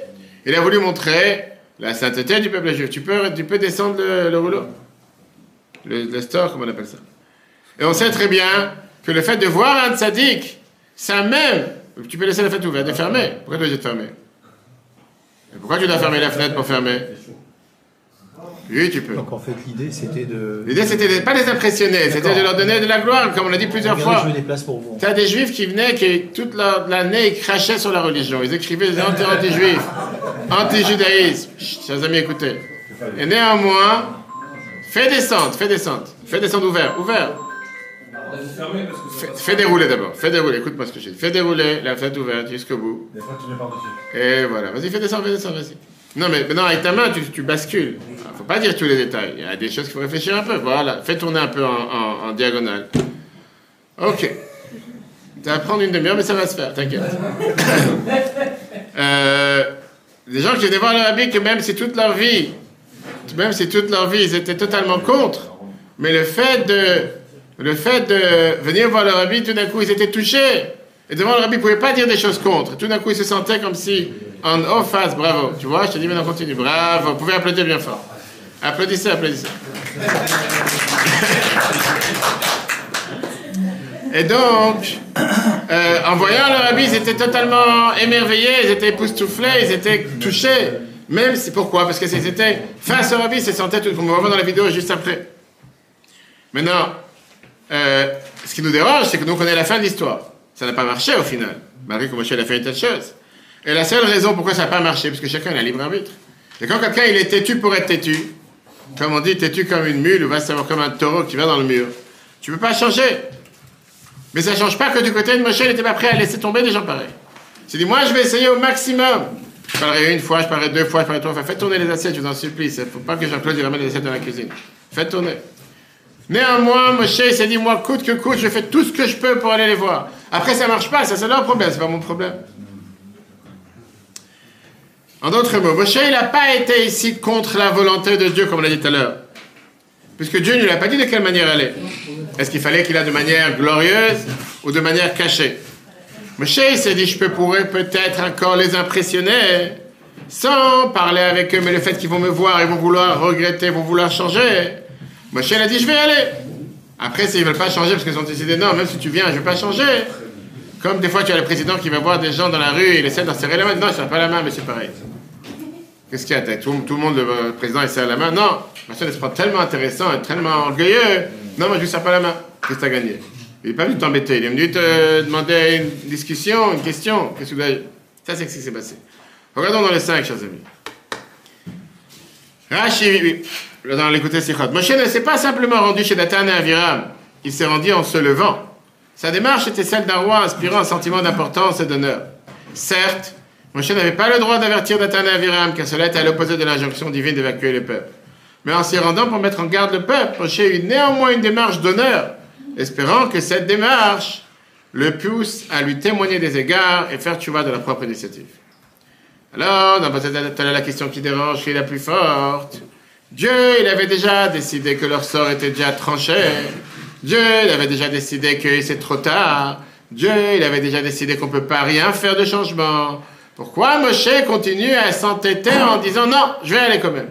Il a voulu montrer la sainteté du peuple juif. Tu peux, descendre le, rouleau? Le, store, comment on appelle ça? Et on sait très bien que le fait de voir un tzaddik, ça même... Tu peux laisser la fenêtre ouverte et fermer. Pourquoi tu dois fermer? Pourquoi tu dois fermer la fenêtre pour fermer? Oui, tu peux. Donc en fait, l'idée c'était de. L'idée c'était de pas les impressionner, c'était de leur donner de la gloire, comme on l'a dit plusieurs fois. Tu as des juifs qui venaient, qui toute l'année ils crachaient sur la religion. Ils écrivaient des anti-juifs, anti-judaïsme. Chers amis, écoutez. Et néanmoins, fais descendre, fais descendre. Fais descendre ouvert, ouvert. Fais, fais dérouler d'abord, fais dérouler, écoute-moi ce que je dis. Fais dérouler la fête ouverte jusqu'au bout. Et voilà, vas-y, fais descendre, fais descendre, vas-y. Non, mais non, avec ta main, tu, tu bascules. Il ne faut pas dire tous les détails. Il y a des choses qu'il faut réfléchir un peu. Voilà, fais tourner un peu en, diagonale. Ok. Ça va prendre une demi-heure, mais ça va se faire, t'inquiète. euh, des gens qui venaient voir le rabbi, que même si toute leur vie, même si toute leur vie, ils étaient totalement contre, mais le fait de, le fait de venir voir le rabbi, tout d'un coup, ils étaient touchés. Et devant le rabbi, ils ne pouvaient pas dire des choses contre. Tout d'un coup, ils se sentaient comme si en face, bravo. Tu vois, je te dis maintenant continue. Bravo. Vous pouvez applaudir bien fort. Applaudissez, applaudissez. Et donc, euh, en voyant leur habit, ils étaient totalement émerveillés, ils étaient époustouflés, ils étaient touchés. Même si, pourquoi? Parce que étaient face au rabbi, ils se sentaient tout, on va voir dans la vidéo juste après. Maintenant, euh, ce qui nous dérange, c'est que nous connaissons la fin de l'histoire. Ça n'a pas marché au final, malgré que Moshe a fait une telle chose. Et la seule raison pourquoi ça n'a pas marché, parce que chacun a libre arbitre. Et quand quelqu'un il est têtu pour être têtu, comme on dit, têtu comme une mule, ou va savoir comme un taureau qui va dans le mur, tu ne peux pas changer. Mais ça ne change pas que du côté de Moshe, il n'était pas prêt à laisser tomber des gens pareils. Il dit, moi je vais essayer au maximum. Je parlerai une fois, je parlerai deux fois, je parlerai trois fois. Faites tourner les assiettes, je vous en supplie. Il ne faut pas que et ramène les assiettes dans la cuisine. Faites tourner. Néanmoins, Moshe s'est dit, moi, coûte que coûte, je fais tout ce que je peux pour aller les voir. Après, ça marche pas, ça c'est leur problème, c'est pas mon problème. En d'autres mots, Moshe, il n'a pas été ici contre la volonté de Dieu, comme on l'a dit tout à l'heure. Puisque Dieu ne lui a pas dit de quelle manière aller. Est-ce qu'il fallait qu'il aille de manière glorieuse ou de manière cachée? Moshe, il s'est dit, je pourrais peut-être encore les impressionner, sans parler avec eux, mais le fait qu'ils vont me voir, ils vont vouloir regretter, vont vouloir changer. Moshe a dit, je vais aller. Après, s'ils ne veulent pas changer parce qu'ils ont décidé, non, même si tu viens, je ne vais pas changer. Comme des fois, tu as le président qui va voir des gens dans la rue et il essaie d'en serrer la main. Non, je ne pas la main, mais c'est pareil. Qu'est-ce qu'il y a? Tout, le monde, le président, il serre la main. Non, Machin, il se prend tellement intéressant et tellement orgueilleux. Non, moi, je ne serre pas la main. Qu'est-ce que tu as gagné? Il n'est pas venu t'embêter. Il est venu te demander une discussion, une question. Qu'est-ce que tu Ça, c'est ce qui s'est passé. Regardons dans les cinq, chers amis. Rashi, dans l'écouter Sichot. Moshe ne s'est pas simplement rendu chez Datan et Aviram. Il s'est rendu en se levant. Sa démarche était celle d'un roi inspirant un sentiment d'importance et d'honneur. Certes, Moshe n'avait pas le droit d'avertir Datan et Aviram, car cela était à l'opposé de l'injonction divine d'évacuer le peuple. Mais en s'y rendant pour mettre en garde le peuple, Moshe eut néanmoins une démarche d'honneur, espérant que cette démarche le pousse à lui témoigner des égards et faire vois de la propre initiative. Alors, dans la question qui dérange, qui est la plus forte Dieu, il avait déjà décidé que leur sort était déjà tranché. Dieu, il avait déjà décidé que c'est trop tard. Dieu, il avait déjà décidé qu'on ne peut pas rien faire de changement. Pourquoi Moshe continue à s'entêter en disant non, je vais aller quand même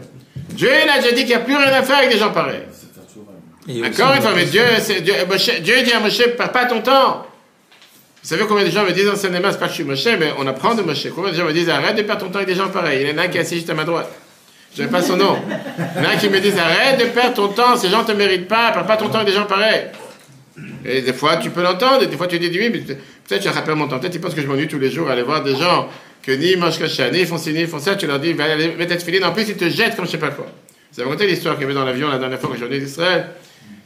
Dieu, il a déjà dit qu'il n'y a plus rien à faire avec des gens pareils. D'accord une fois, mais Dieu, Dieu, Dieu dit à Moshe, perds pas ton temps. Vous savez combien de gens me disent en cinéma, c'est pas que je suis Moshe, mais on apprend de Moshe. Combien de gens me disent, arrête de perdre ton temps avec des gens pareils. Il y en a un qui est assis juste à ma droite. Je n'ai pas son nom. Il y en a qui me disent, arrête de perdre ton temps, ces gens ne te méritent pas, perds pas ton temps avec des gens pareils. Et des fois, tu peux l'entendre, et des fois, tu dis oui, mais peut-être tu rappelles mon temps. Peut-être tu penses que je m'ennuie tous les jours à aller voir des gens que ni mangent que ni font ci, ni font ça. Tu leur dis, va aller mettre filine. En plus, ils te jettent comme je sais pas quoi. Vous avez raconté l'histoire qu'il y avait dans l'avion la dernière fois que je suis d'Israël.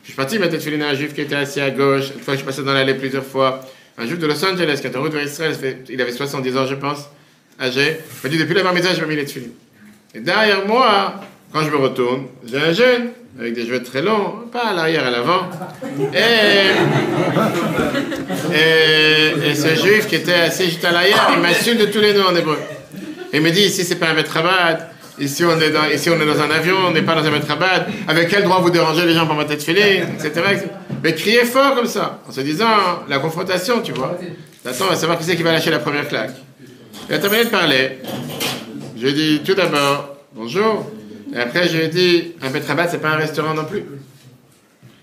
Je suis parti mettre filine à un juif qui était assis à gauche. Une fois, je suis passé dans l'allée plusieurs fois. Un juif de Los Angeles qui était en route vers Israël, il avait 70 ans, je pense, âgé. Il m'a dit, depuis la bar je vais mis les filines. Et derrière moi, quand je me retourne, j'ai un jeune avec des cheveux très longs, pas à l'arrière, à l'avant. Et, et, ce juif qui était assis juste à l'arrière, il m'insulte de tous les noms en hébreu. Il me dit ici c'est pas un maître ici on est dans, ici on est dans un avion, on n'est pas dans un maître avec quel droit vous dérangez les gens pour ma tête filée, etc., Mais criez fort comme ça, en se disant la confrontation, tu vois. T'attends à savoir qui c'est qui va lâcher la première claque. Il a terminé de parler. Je lui ai dit tout d'abord, bonjour. Et après, je lui ai dit, un Betrabat, c'est pas un restaurant non plus.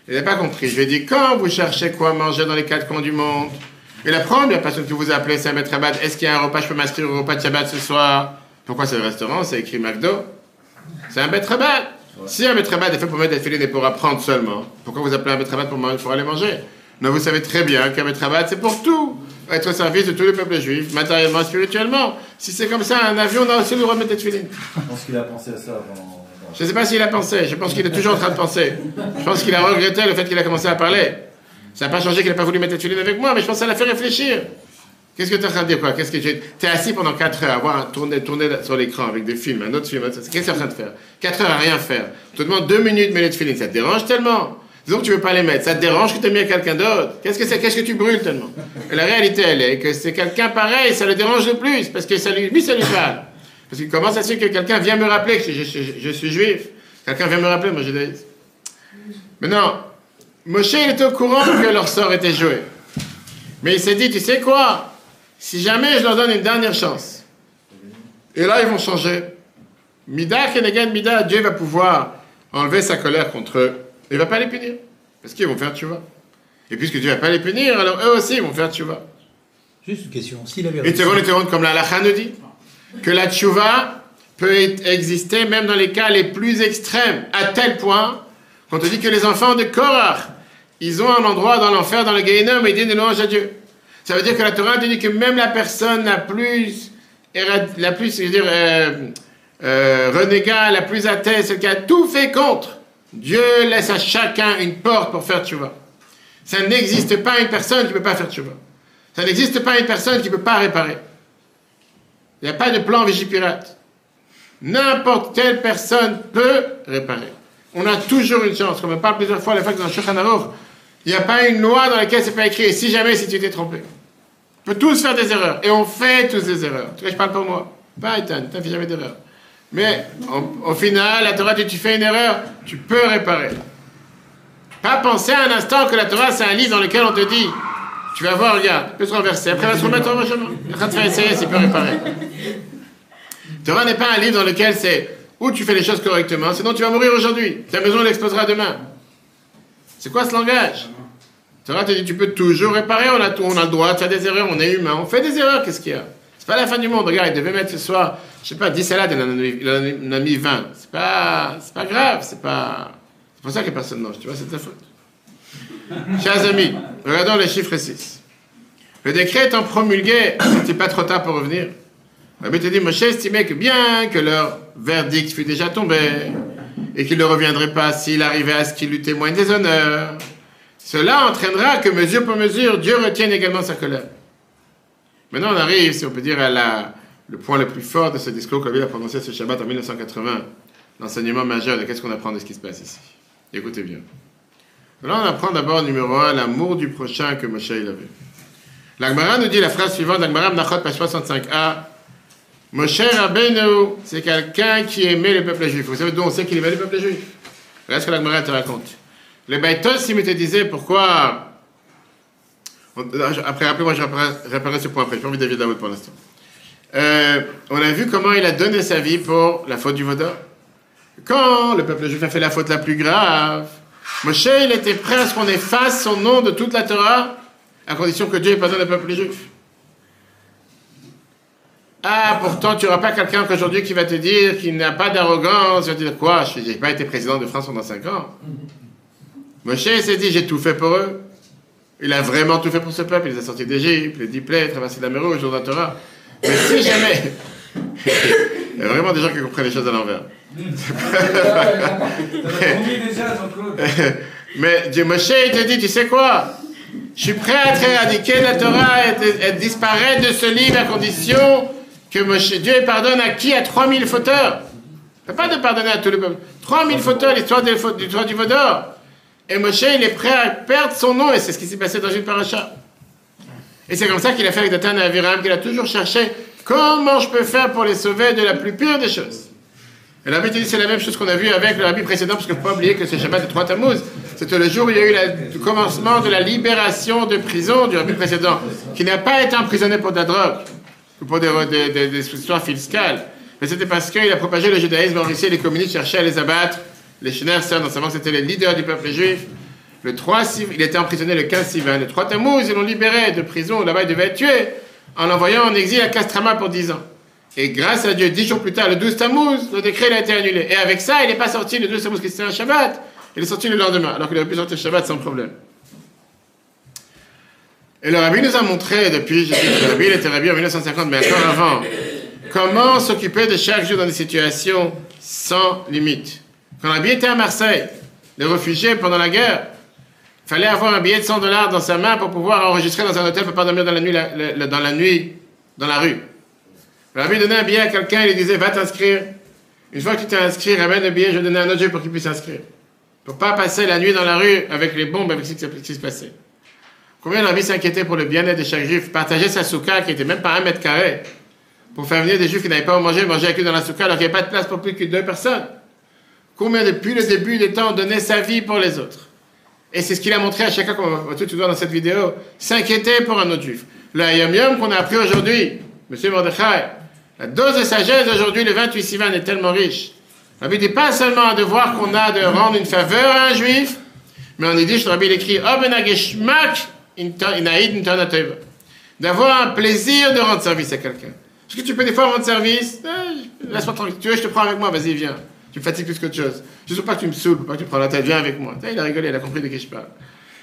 Il n'a pas compris. Je lui ai dit, quand vous cherchez quoi manger dans les quatre coins du monde, et la première personne que vous appelez, c'est un Betrabat, est-ce qu'il y a un repas, je peux m'inscrire au repas de Shabbat ce soir Pourquoi c'est le restaurant? C'est écrit McDo. C'est un Betrabat. Si un Betrabat est fait pour mettre des filets et pour apprendre seulement, pourquoi vous appelez un Betrabat pour, pour aller manger? Non, vous savez très bien qu'un Betrabat, c'est pour tout être au service de tous les peuples juifs, matériellement, spirituellement. Si c'est comme ça, un avion, on a aussi le droit de mettre des filets. Je pense qu'il a pensé à ça avant. Je ne sais pas s'il a pensé, je pense qu'il est toujours en train de penser. Je pense qu'il a regretté le fait qu'il a commencé à parler. Ça n'a pas changé qu'il n'a pas voulu mettre la avec moi, mais je pense que ça l'a fait réfléchir. Qu'est-ce que tu es en train de dire quoi? Qu'est-ce que tu es assis pendant 4 heures à voir tourner, tourner sur l'écran avec des films, un autre film, qu'est-ce que tu es en train de faire? 4 heures à rien faire. On te demande 2 minutes de mettre feeling, ça te dérange tellement. Disons que tu veux pas les mettre, ça te dérange que tu aies mis quelqu'un d'autre? Qu'est-ce que c'est? Qu'est-ce que tu brûles tellement? La réalité, elle est que c'est quelqu'un pareil, ça le dérange le plus, parce que ça lui, lui ça lui parle. Parce qu'il commence à se dire que quelqu'un vient me rappeler que je, je suis juif? Quelqu'un vient me rappeler, moi j'ai Mais non, Moshe il au courant que leur sort était joué. Mais il s'est dit, tu sais quoi? Si jamais je leur donne une dernière chance, et là ils vont changer. Mida, Kenegan, Mida, Dieu va pouvoir enlever sa colère contre eux. Il ne va pas les punir. Parce qu'ils vont faire tu vois. Et puisque Dieu ne va pas les punir, alors eux aussi ils vont faire tu vois. Juste une question. S'il avait et comme la Lacha nous dit, que la tchouva, peut exister même dans les cas les plus extrêmes, à tel point qu'on te dit que les enfants de Korach, ils ont un endroit dans l'enfer, dans le Gehinnom, et ils disent des louanges à Dieu. Ça veut dire que la Torah te dit que même la personne la plus, la plus, je veux dire, euh, euh, renégat, la plus athée, celle qui a tout fait contre, Dieu laisse à chacun une porte pour faire tchouva. Ça n'existe pas une personne qui ne peut pas faire tchouva. Ça n'existe pas une personne qui ne peut pas réparer. Il n'y a pas de plan Vigipirate. N'importe quelle personne peut réparer. On a toujours une chance. Comme on parle plusieurs fois à la fois dans Shulchan il n'y a pas une loi dans laquelle c'est pas écrit. si jamais si tu t'es trompé, on peut tous faire des erreurs. Et on fait tous des erreurs. Tu vois, je parle pour moi. Pas Ethan, tu jamais d'erreur. Mais au, final, la Torah dit tu fais une erreur, tu peux réparer. Pas penser un instant que la Torah c'est un livre dans lequel on te dit tu vas voir, regarde, tu peux se renverser. Après, il va se remettre en chemin. Il va te faire essayer s'il peut réparer. Torah n'est pas un livre dans lequel c'est où tu fais les choses correctement, sinon tu vas mourir aujourd'hui. Ta maison l'explosera demain. C'est quoi ce langage? Torah te dit tu peux toujours réparer, on a, tout, on a le droit de faire des erreurs, on est humain, on fait des erreurs, qu'est-ce qu'il y a? C'est pas la fin du monde. Regarde, il devait mettre ce soir, je sais pas, 10 salades, il en a mis 20. C'est pas, c'est pas grave, c'est pas. C'est pour ça que personne mange, tu vois, c'est ta faute. Chers amis, regardons les chiffres 6. Le décret étant promulgué, c'était pas trop tard pour revenir? Rabbi te dit, Moshe estimait que bien que leur verdict fût déjà tombé, et qu'il ne reviendrait pas s'il arrivait à ce qu'il lui témoigne des honneurs, cela entraînera que mesure pour mesure, Dieu retienne également sa colère. Maintenant, on arrive, si on peut dire, à la, le point le plus fort de ce discours qu'il a prononcé ce Shabbat en 1980, l'enseignement majeur de qu'est-ce qu'on apprend de ce qui se passe ici. Écoutez bien. Là, on apprend d'abord, numéro un, l'amour du prochain que Moshe il avait. L'Agmara nous dit la phrase suivante, l'Agmara Nachot, page 65a. Moshe Rabbeinu, c'est quelqu'un qui aimait le peuple juif. Vous savez d'où on sait qu'il aimait le peuple juif? Regarde ce que l'Agmara te raconte. Le Baitos, il me te disait pourquoi? Après, rappelez-moi, je réparerai ce point après. Je n'ai pas envie David Daoud pour l'instant. Euh, on a vu comment il a donné sa vie pour la faute du Vaudor. Quand le peuple juif a fait la faute la plus grave, Moshe, il était prêt à ce qu'on efface son nom de toute la Torah, à condition que Dieu pardonne le peuple juif. Ah, pourtant, tu n'auras pas quelqu'un qu'aujourd'hui qui va te dire qu'il n'a pas d'arrogance. Il va te dire quoi? Je n'ai pas été président de France pendant 5 ans. Moshe s'est dit j'ai tout fait pour eux. Il a vraiment tout fait pour ce peuple. Il les a sortis d'Égypte, les dix plaies, traversé la mer Rouge, jour de la Torah. Mais si jamais. il y a vraiment des gens qui comprennent les choses à l'envers. Mais Dieu Moshe, il te dit tu sais quoi? Je suis prêt à être éradiqué de la Torah et, disparaître de ce livre à condition que Moshe, Dieu pardonne à qui? À 3000 fauteurs. Il ne pas de pardonner à tout le peuple. 3000 fauteurs, l'histoire du Vaudor. Et Moshe, il est prêt à perdre son nom, et c'est ce qui s'est passé dans une paracha. Et c'est comme ça qu'il a fait avec Datan et Aviram, qu'il a toujours cherché comment je peux faire pour les sauver de la plus pire des choses. Et la dit c'est la même chose qu'on a vu avec le rabbi précédent, parce qu'il ne faut pas oublier que c'est Shabbat de 3 Tammuz. C'était le jour où il y a eu le commencement de la libération de prison du rabbi précédent, qui n'a pas été emprisonné pour de la drogue, ou pour des, histoires fiscales. Mais c'était parce qu'il a propagé le judaïsme en Russie et les communistes cherchaient à les abattre les Schneerson, en savant que c'était les leaders du peuple juif. Le 3 il était emprisonné le 15 Sivan. Le 3 Tammuz, ils l'ont libéré de prison. Là-bas, il devait être tué en l'envoyant en exil à Castrama pour 10 ans. Et grâce à Dieu, 10 jours plus tard, le 12 Tammuz, le décret a été annulé. Et avec ça, il n'est pas sorti le 12 Tammuz, qui était un Shabbat. Il est sorti le lendemain, alors qu'il aurait pu sortir le Shabbat sans problème. Et le rabbi nous a montré depuis, je dis que le rabbi était rabbi en 1950, mais encore avant, comment s'occuper de chaque jour dans des situations sans limite. Quand Rabbi était à Marseille, les réfugiés pendant la guerre, fallait avoir un billet de 100 dollars dans sa main pour pouvoir enregistrer dans un hôtel pour pas dormir dans la nuit, dans, la nuit, dans la rue. Donnait un billet à quelqu'un, il lui disait va t'inscrire. Une fois que tu t'es inscrit, ramène le billet, je donnais un autre jeu pour qu'il puisse s'inscrire. Pour pas passer la nuit dans la rue avec les bombes, avec ce qui se passait. Combien de Rabbi s'inquiétait pour le bien-être de chaque juif, partageait sa souka qui était même pas un mètre carré, pour faire venir des juifs qui n'avaient pas à manger, manger avec eux dans la souka alors qu'il n'y avait pas de place pour plus que deux personnes. Combien depuis le début des temps donné sa vie pour les autres? Et c'est ce qu'il a montré à chacun, comme on va tout dans cette vidéo, s'inquiéter pour un autre juif. Le yom qu'on a appris aujourd'hui, Monsieur Mordechai, la dose de sagesse d'aujourd'hui, le 28 Sivan, est tellement riche. On dit pas seulement un devoir qu'on a de rendre une faveur à un juif, mais on dit, je Rabbi écrit, d'avoir un plaisir de rendre service à quelqu'un. Est-ce que tu peux des fois rendre service? Eh, Laisse-moi tranquille. Tu veux, je te prends avec moi, vas-y, viens. Tu me fatigues plus qu'autre chose. Je ne veux pas que tu me saoules, pas que tu prends la tête, viens avec moi. il a rigolé, il a compris de qui je parle.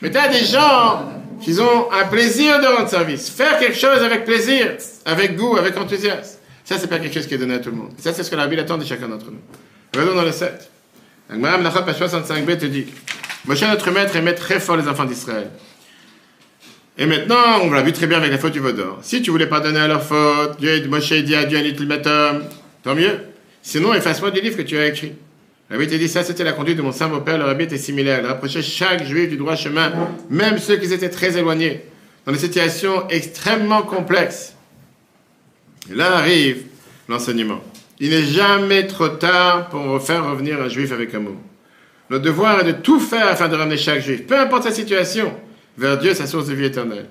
Mais tu as des gens qui ont un plaisir de rendre service. Faire quelque chose avec plaisir, avec goût, avec enthousiasme. Ça, c'est pas quelque chose qui est donné à tout le monde. ça, c'est ce que la Bible attend de chacun d'entre nous. Regardons dans le 7. Mme Nachot, page 65b, te dit Moshe, notre maître, aimait très fort les enfants d'Israël. Et maintenant, on l'a vu très bien avec la faute du Vaudor. Si tu voulais pardonner à leur faute, Dieu, Moshe dit à Dieu un ultimatum, tant mieux. Sinon, efface-moi du livre que tu as écrit. Rabbi te dit, ça c'était la conduite de mon saint père le rabbi était similaire. Il rapprochait chaque juif du droit chemin, même ceux qui étaient très éloignés, dans des situations extrêmement complexes. Et là arrive l'enseignement. Il n'est jamais trop tard pour faire revenir un juif avec amour. Notre devoir est de tout faire afin de ramener chaque juif, peu importe sa situation, vers Dieu, sa source de vie éternelle.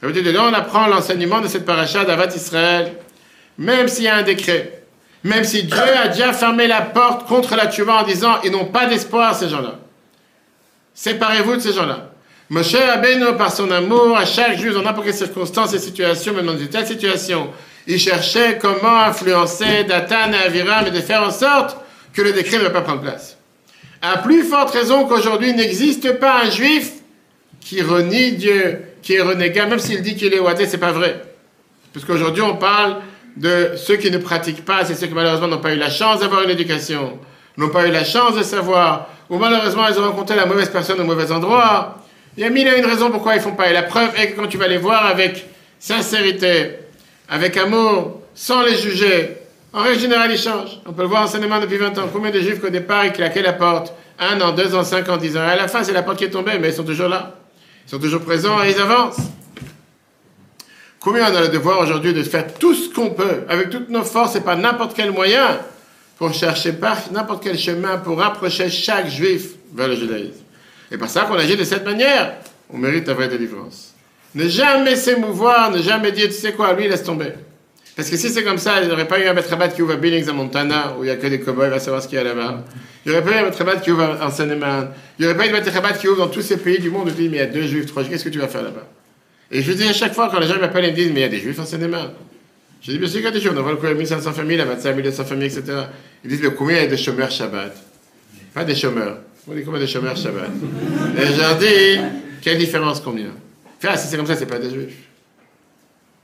Rabbi dit, là on apprend l'enseignement de cette paracha d'Avat Israël, même s'il y a un décret, Même si Dieu a déjà fermé la porte contre la tuba en disant ils n'ont pas d'espoir, ces gens-là. Séparez-vous de ces gens-là. Moshe Rabbeinu, par son amour, à chaque juif, dans n'importe quelle circonstance et situation, même dans une telle situation, il cherchait comment influencer Datan et Aviram et de faire en sorte que le décret ne va pas prendre place. À plus forte raison qu'aujourd'hui, il n'existe pas un juif qui renie Dieu, qui est renégat, même s'il dit qu'il est ouadé, c'est pas vrai. Parce qu'aujourd'hui, on parle de ceux qui ne pratiquent pas, c'est ceux qui malheureusement n'ont pas eu la chance d'avoir une éducation, n'ont pas eu la chance de savoir, ou malheureusement ils ont rencontré la mauvaise personne au mauvais endroit. Il y a mille et une raisons pourquoi ils font pas. Et la preuve est que quand tu vas les voir avec sincérité, avec amour, sans les juger, en règle générale, ils changent. On peut le voir en cinéma depuis 20 ans. Combien de juifs qu'au départ, ils claquaient la porte Un an, deux ans, cinq ans, dix ans. Et à la fin, c'est la porte qui est tombée, mais ils sont toujours là. Ils sont toujours présents et ils avancent. Combien on a le devoir aujourd'hui de faire tout ce qu'on peut, avec toutes nos forces et pas n'importe quel moyen, pour chercher par n'importe quel chemin pour rapprocher chaque juif vers le judaïsme? Et par ça qu'on agit de cette manière, on mérite la vraie délivrance. Ne jamais s'émouvoir, ne jamais dire, tu sais quoi, lui, laisse tomber. Parce que si c'est comme ça, il n'y aurait pas eu un Betrabat qui ouvre à Billings, à Montana, où il n'y a que des cowboys, il va savoir ce qu'il y a là-bas. Il n'y aurait pas eu un Betrabat qui ouvre en seine Il n'y aurait pas eu un Betrabat qui ouvre dans tous ces pays du monde, où il dit, mais il y a deux juifs, trois juifs, qu'est-ce que tu vas faire là-bas? Et je dis à chaque fois, quand les gens m'appellent et me disent, mais il y a des juifs en seine Je dis, bien sûr qu'il y a des juifs, on a le 1500 familles, la 25 200 familles, etc. Ils disent, mais combien il y a de chômeurs Shabbat? Pas des chômeurs. On dit combien de chômeurs Shabbat? Et je leur dis, quelle différence combien? Enfin, si c'est comme ça, c'est pas des juifs.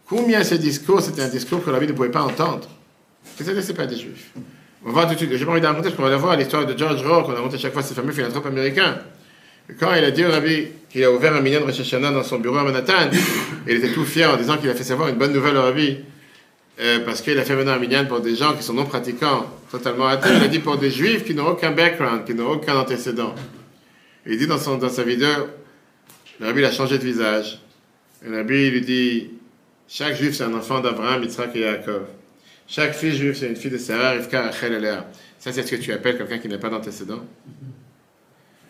Combien ce discours, c'était un discours que la vie ne pouvait pas entendre? C'est ça, c'est pas des juifs. On va voir tout de suite. J'ai pas envie d'en raconter, parce qu'on va voir l'histoire de George Rohr, qu'on a raconté chaque fois, ce fameux philanthrope américain. Quand il a dit au rabbi qu'il a ouvert un million de Rosh dans son bureau à Manhattan, il était tout fier en disant qu'il a fait savoir une bonne nouvelle au rabbi. Euh, parce qu'il a fait venir un minyan pour des gens qui sont non pratiquants, totalement athées. Il a dit pour des juifs qui n'ont aucun background, qui n'ont aucun antécédent. il dit dans, son, dans sa vidéo, le rabbi a changé de visage. Le rabbi lui dit chaque juif, c'est un enfant d'Abraham, Yitzhak et Yaakov. Chaque fille juive, c'est une fille de Sarah, Rivka, Rachel et Léa. Ça, c'est ce que tu appelles quelqu'un qui n'a pas d'antécédent.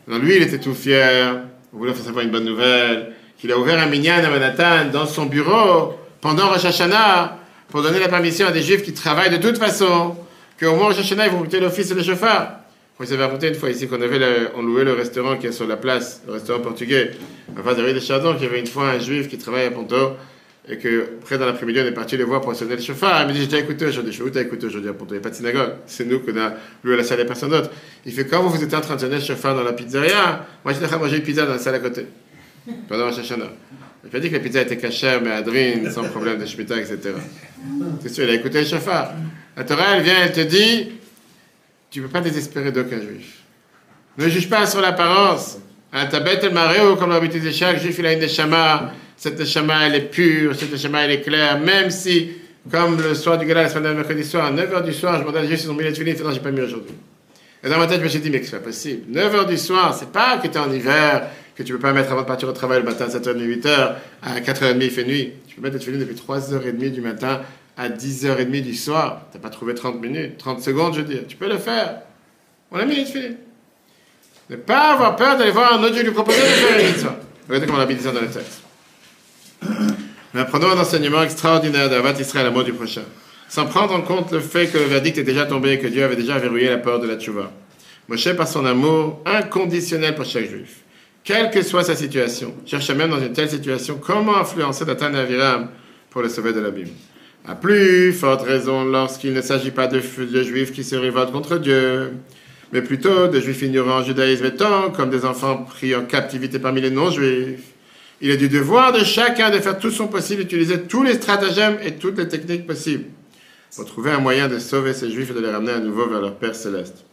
Lui, il était tout fier, il voulait faire savoir une bonne nouvelle, qu'il a ouvert un minyan à Manhattan dans son bureau pendant Rosh Hashanah pour donner la permission à des juifs qui travaillent de toute façon, qu'au moins Rosh Hashanah, ils vont goûter l'office et le chauffard. Vous avez raconté une fois ici qu'on avait on louait le restaurant qui est sur la place, le restaurant portugais, en face de rue de Chardon, qu'il y avait une fois un juif qui travaillait à Ponto, et que près dans l'après-midi, on est parti les voir pour sonner le chauffard. Il me dit, j'ai déjà écouté aujourd'hui. Je où t'as écouté aujourd'hui? Il n'y a pas de synagogue. C'est nous qu'on a loué la salle, a personne d'autre. Il fait, quand vous étiez en train de sonner le chauffard dans la pizzeria, moi j'étais en train de manger une pizza dans la salle à côté. Pendant la chachana. Il m'a dit que la pizza était cachère, mais adrine, sans problème de shmita, etc. C'est sûr, il a écouté le chauffard. La Torah, elle vient, elle te dit, tu ne peux pas désespérer d'aucun juif. Ne juge pas sur l'apparence. Un tabet el mareo, comme l'habitude de chaque juif, il a une chamas cette chemin elle est pure, cette chemin elle est claire, même si, comme le soir du gala, la semaine dernière, mercredi soir, à 9h du soir, je me demandais juste s'ils ont mis les filets, non, j'ai pas mis aujourd'hui. Et dans ma tête, je me suis dit, mais c'est pas possible. 9h du soir, c'est pas que tu es en hiver, que tu peux pas mettre avant de partir au travail le matin à 7h30, 8h, à 4h30 il fait nuit. Tu peux mettre les filets depuis 3h30 du matin à 10h30 du soir. Tu n'as pas trouvé 30 minutes, 30 secondes, je veux dire. Tu peux le faire. On a mis les filets. Ne pas avoir peur d'aller voir un autre Dieu lui proposer de faire une. Regardez comment on a mis dans le texte. Mais apprenons un enseignement extraordinaire d'Avat Israël mot du prochain, sans prendre en compte le fait que le verdict est déjà tombé et que Dieu avait déjà verrouillé la porte de la tchouva. Moshe, par son amour inconditionnel pour chaque juif, quelle que soit sa situation, cherche même dans une telle situation comment influencer Datan Aviram pour le sauver de l'abîme. À plus forte raison lorsqu'il ne s'agit pas de, de, juifs qui se révoltent contre Dieu, mais plutôt de juifs ignorants en judaïsme étant comme des enfants pris en captivité parmi les non-juifs. Il est du devoir de chacun de faire tout son possible, d'utiliser tous les stratagèmes et toutes les techniques possibles pour trouver un moyen de sauver ces juifs et de les ramener à nouveau vers leur Père céleste.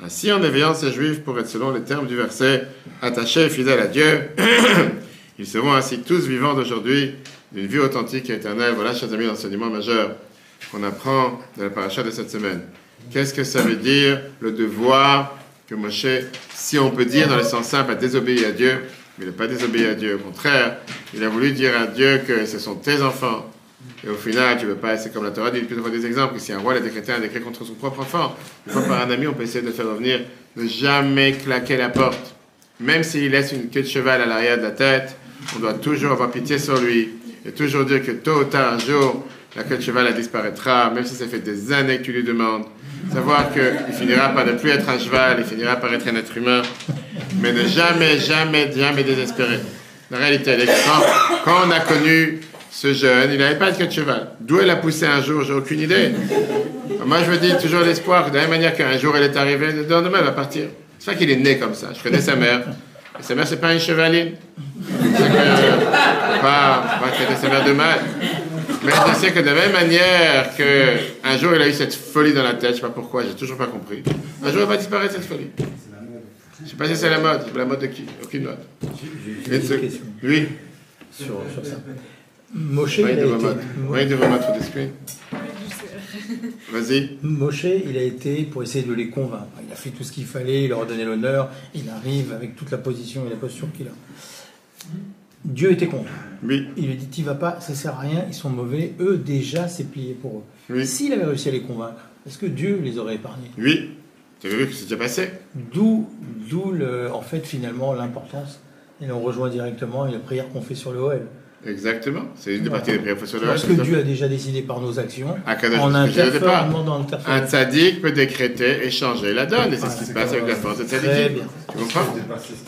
Ainsi, en éveillant ces juifs pour être, selon les termes du verset, attachés et fidèles à Dieu, ils seront ainsi tous vivants d'aujourd'hui d'une vie authentique et éternelle. Voilà, chers amis, l'enseignement majeur qu'on apprend de la paracha de cette semaine. Qu'est-ce que ça veut dire, le devoir que Moshe, si on peut dire dans le sens simple, a désobéi à Dieu il n'a pas désobéi à Dieu. Au contraire, il a voulu dire à Dieu que ce sont tes enfants. Et au final, tu ne veux pas, c'est comme la Torah dit plusieurs fois des exemples, que si un roi a décrété un décret contre son propre enfant, une fois par un ami, on peut essayer de faire revenir, ne jamais claquer la porte. Même s'il laisse une queue de cheval à l'arrière de la tête, on doit toujours avoir pitié sur lui et toujours dire que tôt ou tard, un jour, la queue de cheval elle disparaîtra, même si ça fait des années que tu lui demandes. Savoir qu'il finira par ne plus être un cheval, il finira par être un être humain, mais ne jamais, jamais, jamais désespérer. La réalité, elle est quand, quand on a connu ce jeune, il n'avait pas de queue cheval. D'où elle a poussé un jour, j'ai aucune idée. Moi, je me dis toujours l'espoir, de la même manière qu'un jour elle est arrivée, le lendemain elle va partir. C'est pas qu'il est né comme ça. Je connais sa mère. Sa mère, c'est pas une chevaline. C'est que, pas, pas traiter sa mère de mal. Mais je sais que de la même manière qu'un jour il a eu cette folie dans la tête, je sais pas pourquoi, j'ai toujours pas compris. Un jour elle va disparaître cette folie. Je sais pas si c'est la mode. La mode de qui? Aucune mode. J'ai une question Oui. sur, sur ça. Moshe, il a de été, remettre. Oui, de remettre d'esprit. Vas-y. Moshe, il a été pour essayer de les convaincre. Il a fait tout ce qu'il fallait, il leur a donné l'honneur, il arrive avec toute la position et la posture qu'il a. Dieu était contre. Oui. Il lui dit T'y vas pas, ça sert à rien, ils sont mauvais. Eux, déjà, c'est plié pour eux. Oui. S'il avait réussi à les convaincre, est-ce que Dieu les aurait épargnés? Oui. Tu as vu que c'est déjà passé? D'où, d'où le, en fait, finalement, l'importance. Et on rejoint directement la prière qu'on fait sur le OL. Exactement. C'est une des parties des le Parce que Dieu a déjà décidé par nos actions, en demandant Un tzaddik peut décréter et changer la donne. Et c'est ce qui se passe avec la force de Très tzaddik. bien. Tu comprends?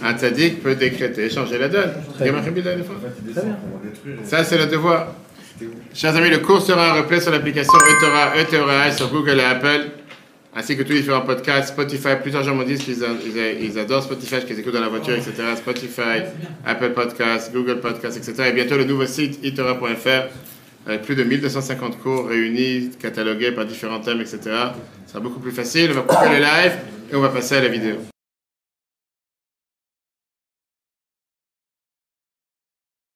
Un tzaddik peut décréter et changer la donne. Ça, c'est le devoir. Chers amis, le cours sera en replay sur l'application eTorah, eTorah sur Google et Apple, ainsi que tous les différents podcasts, Spotify. Plusieurs gens m'ont dit qu'ils adorent Spotify, qu'ils écoutent dans la voiture, etc. Spotify, Apple Podcasts, Google Podcasts, etc. Et bientôt le nouveau site eTorah.fr avec plus de 1250 cours réunis, catalogués par différents thèmes, etc. Ce sera beaucoup plus facile. On va couper le live et on va passer à la vidéo.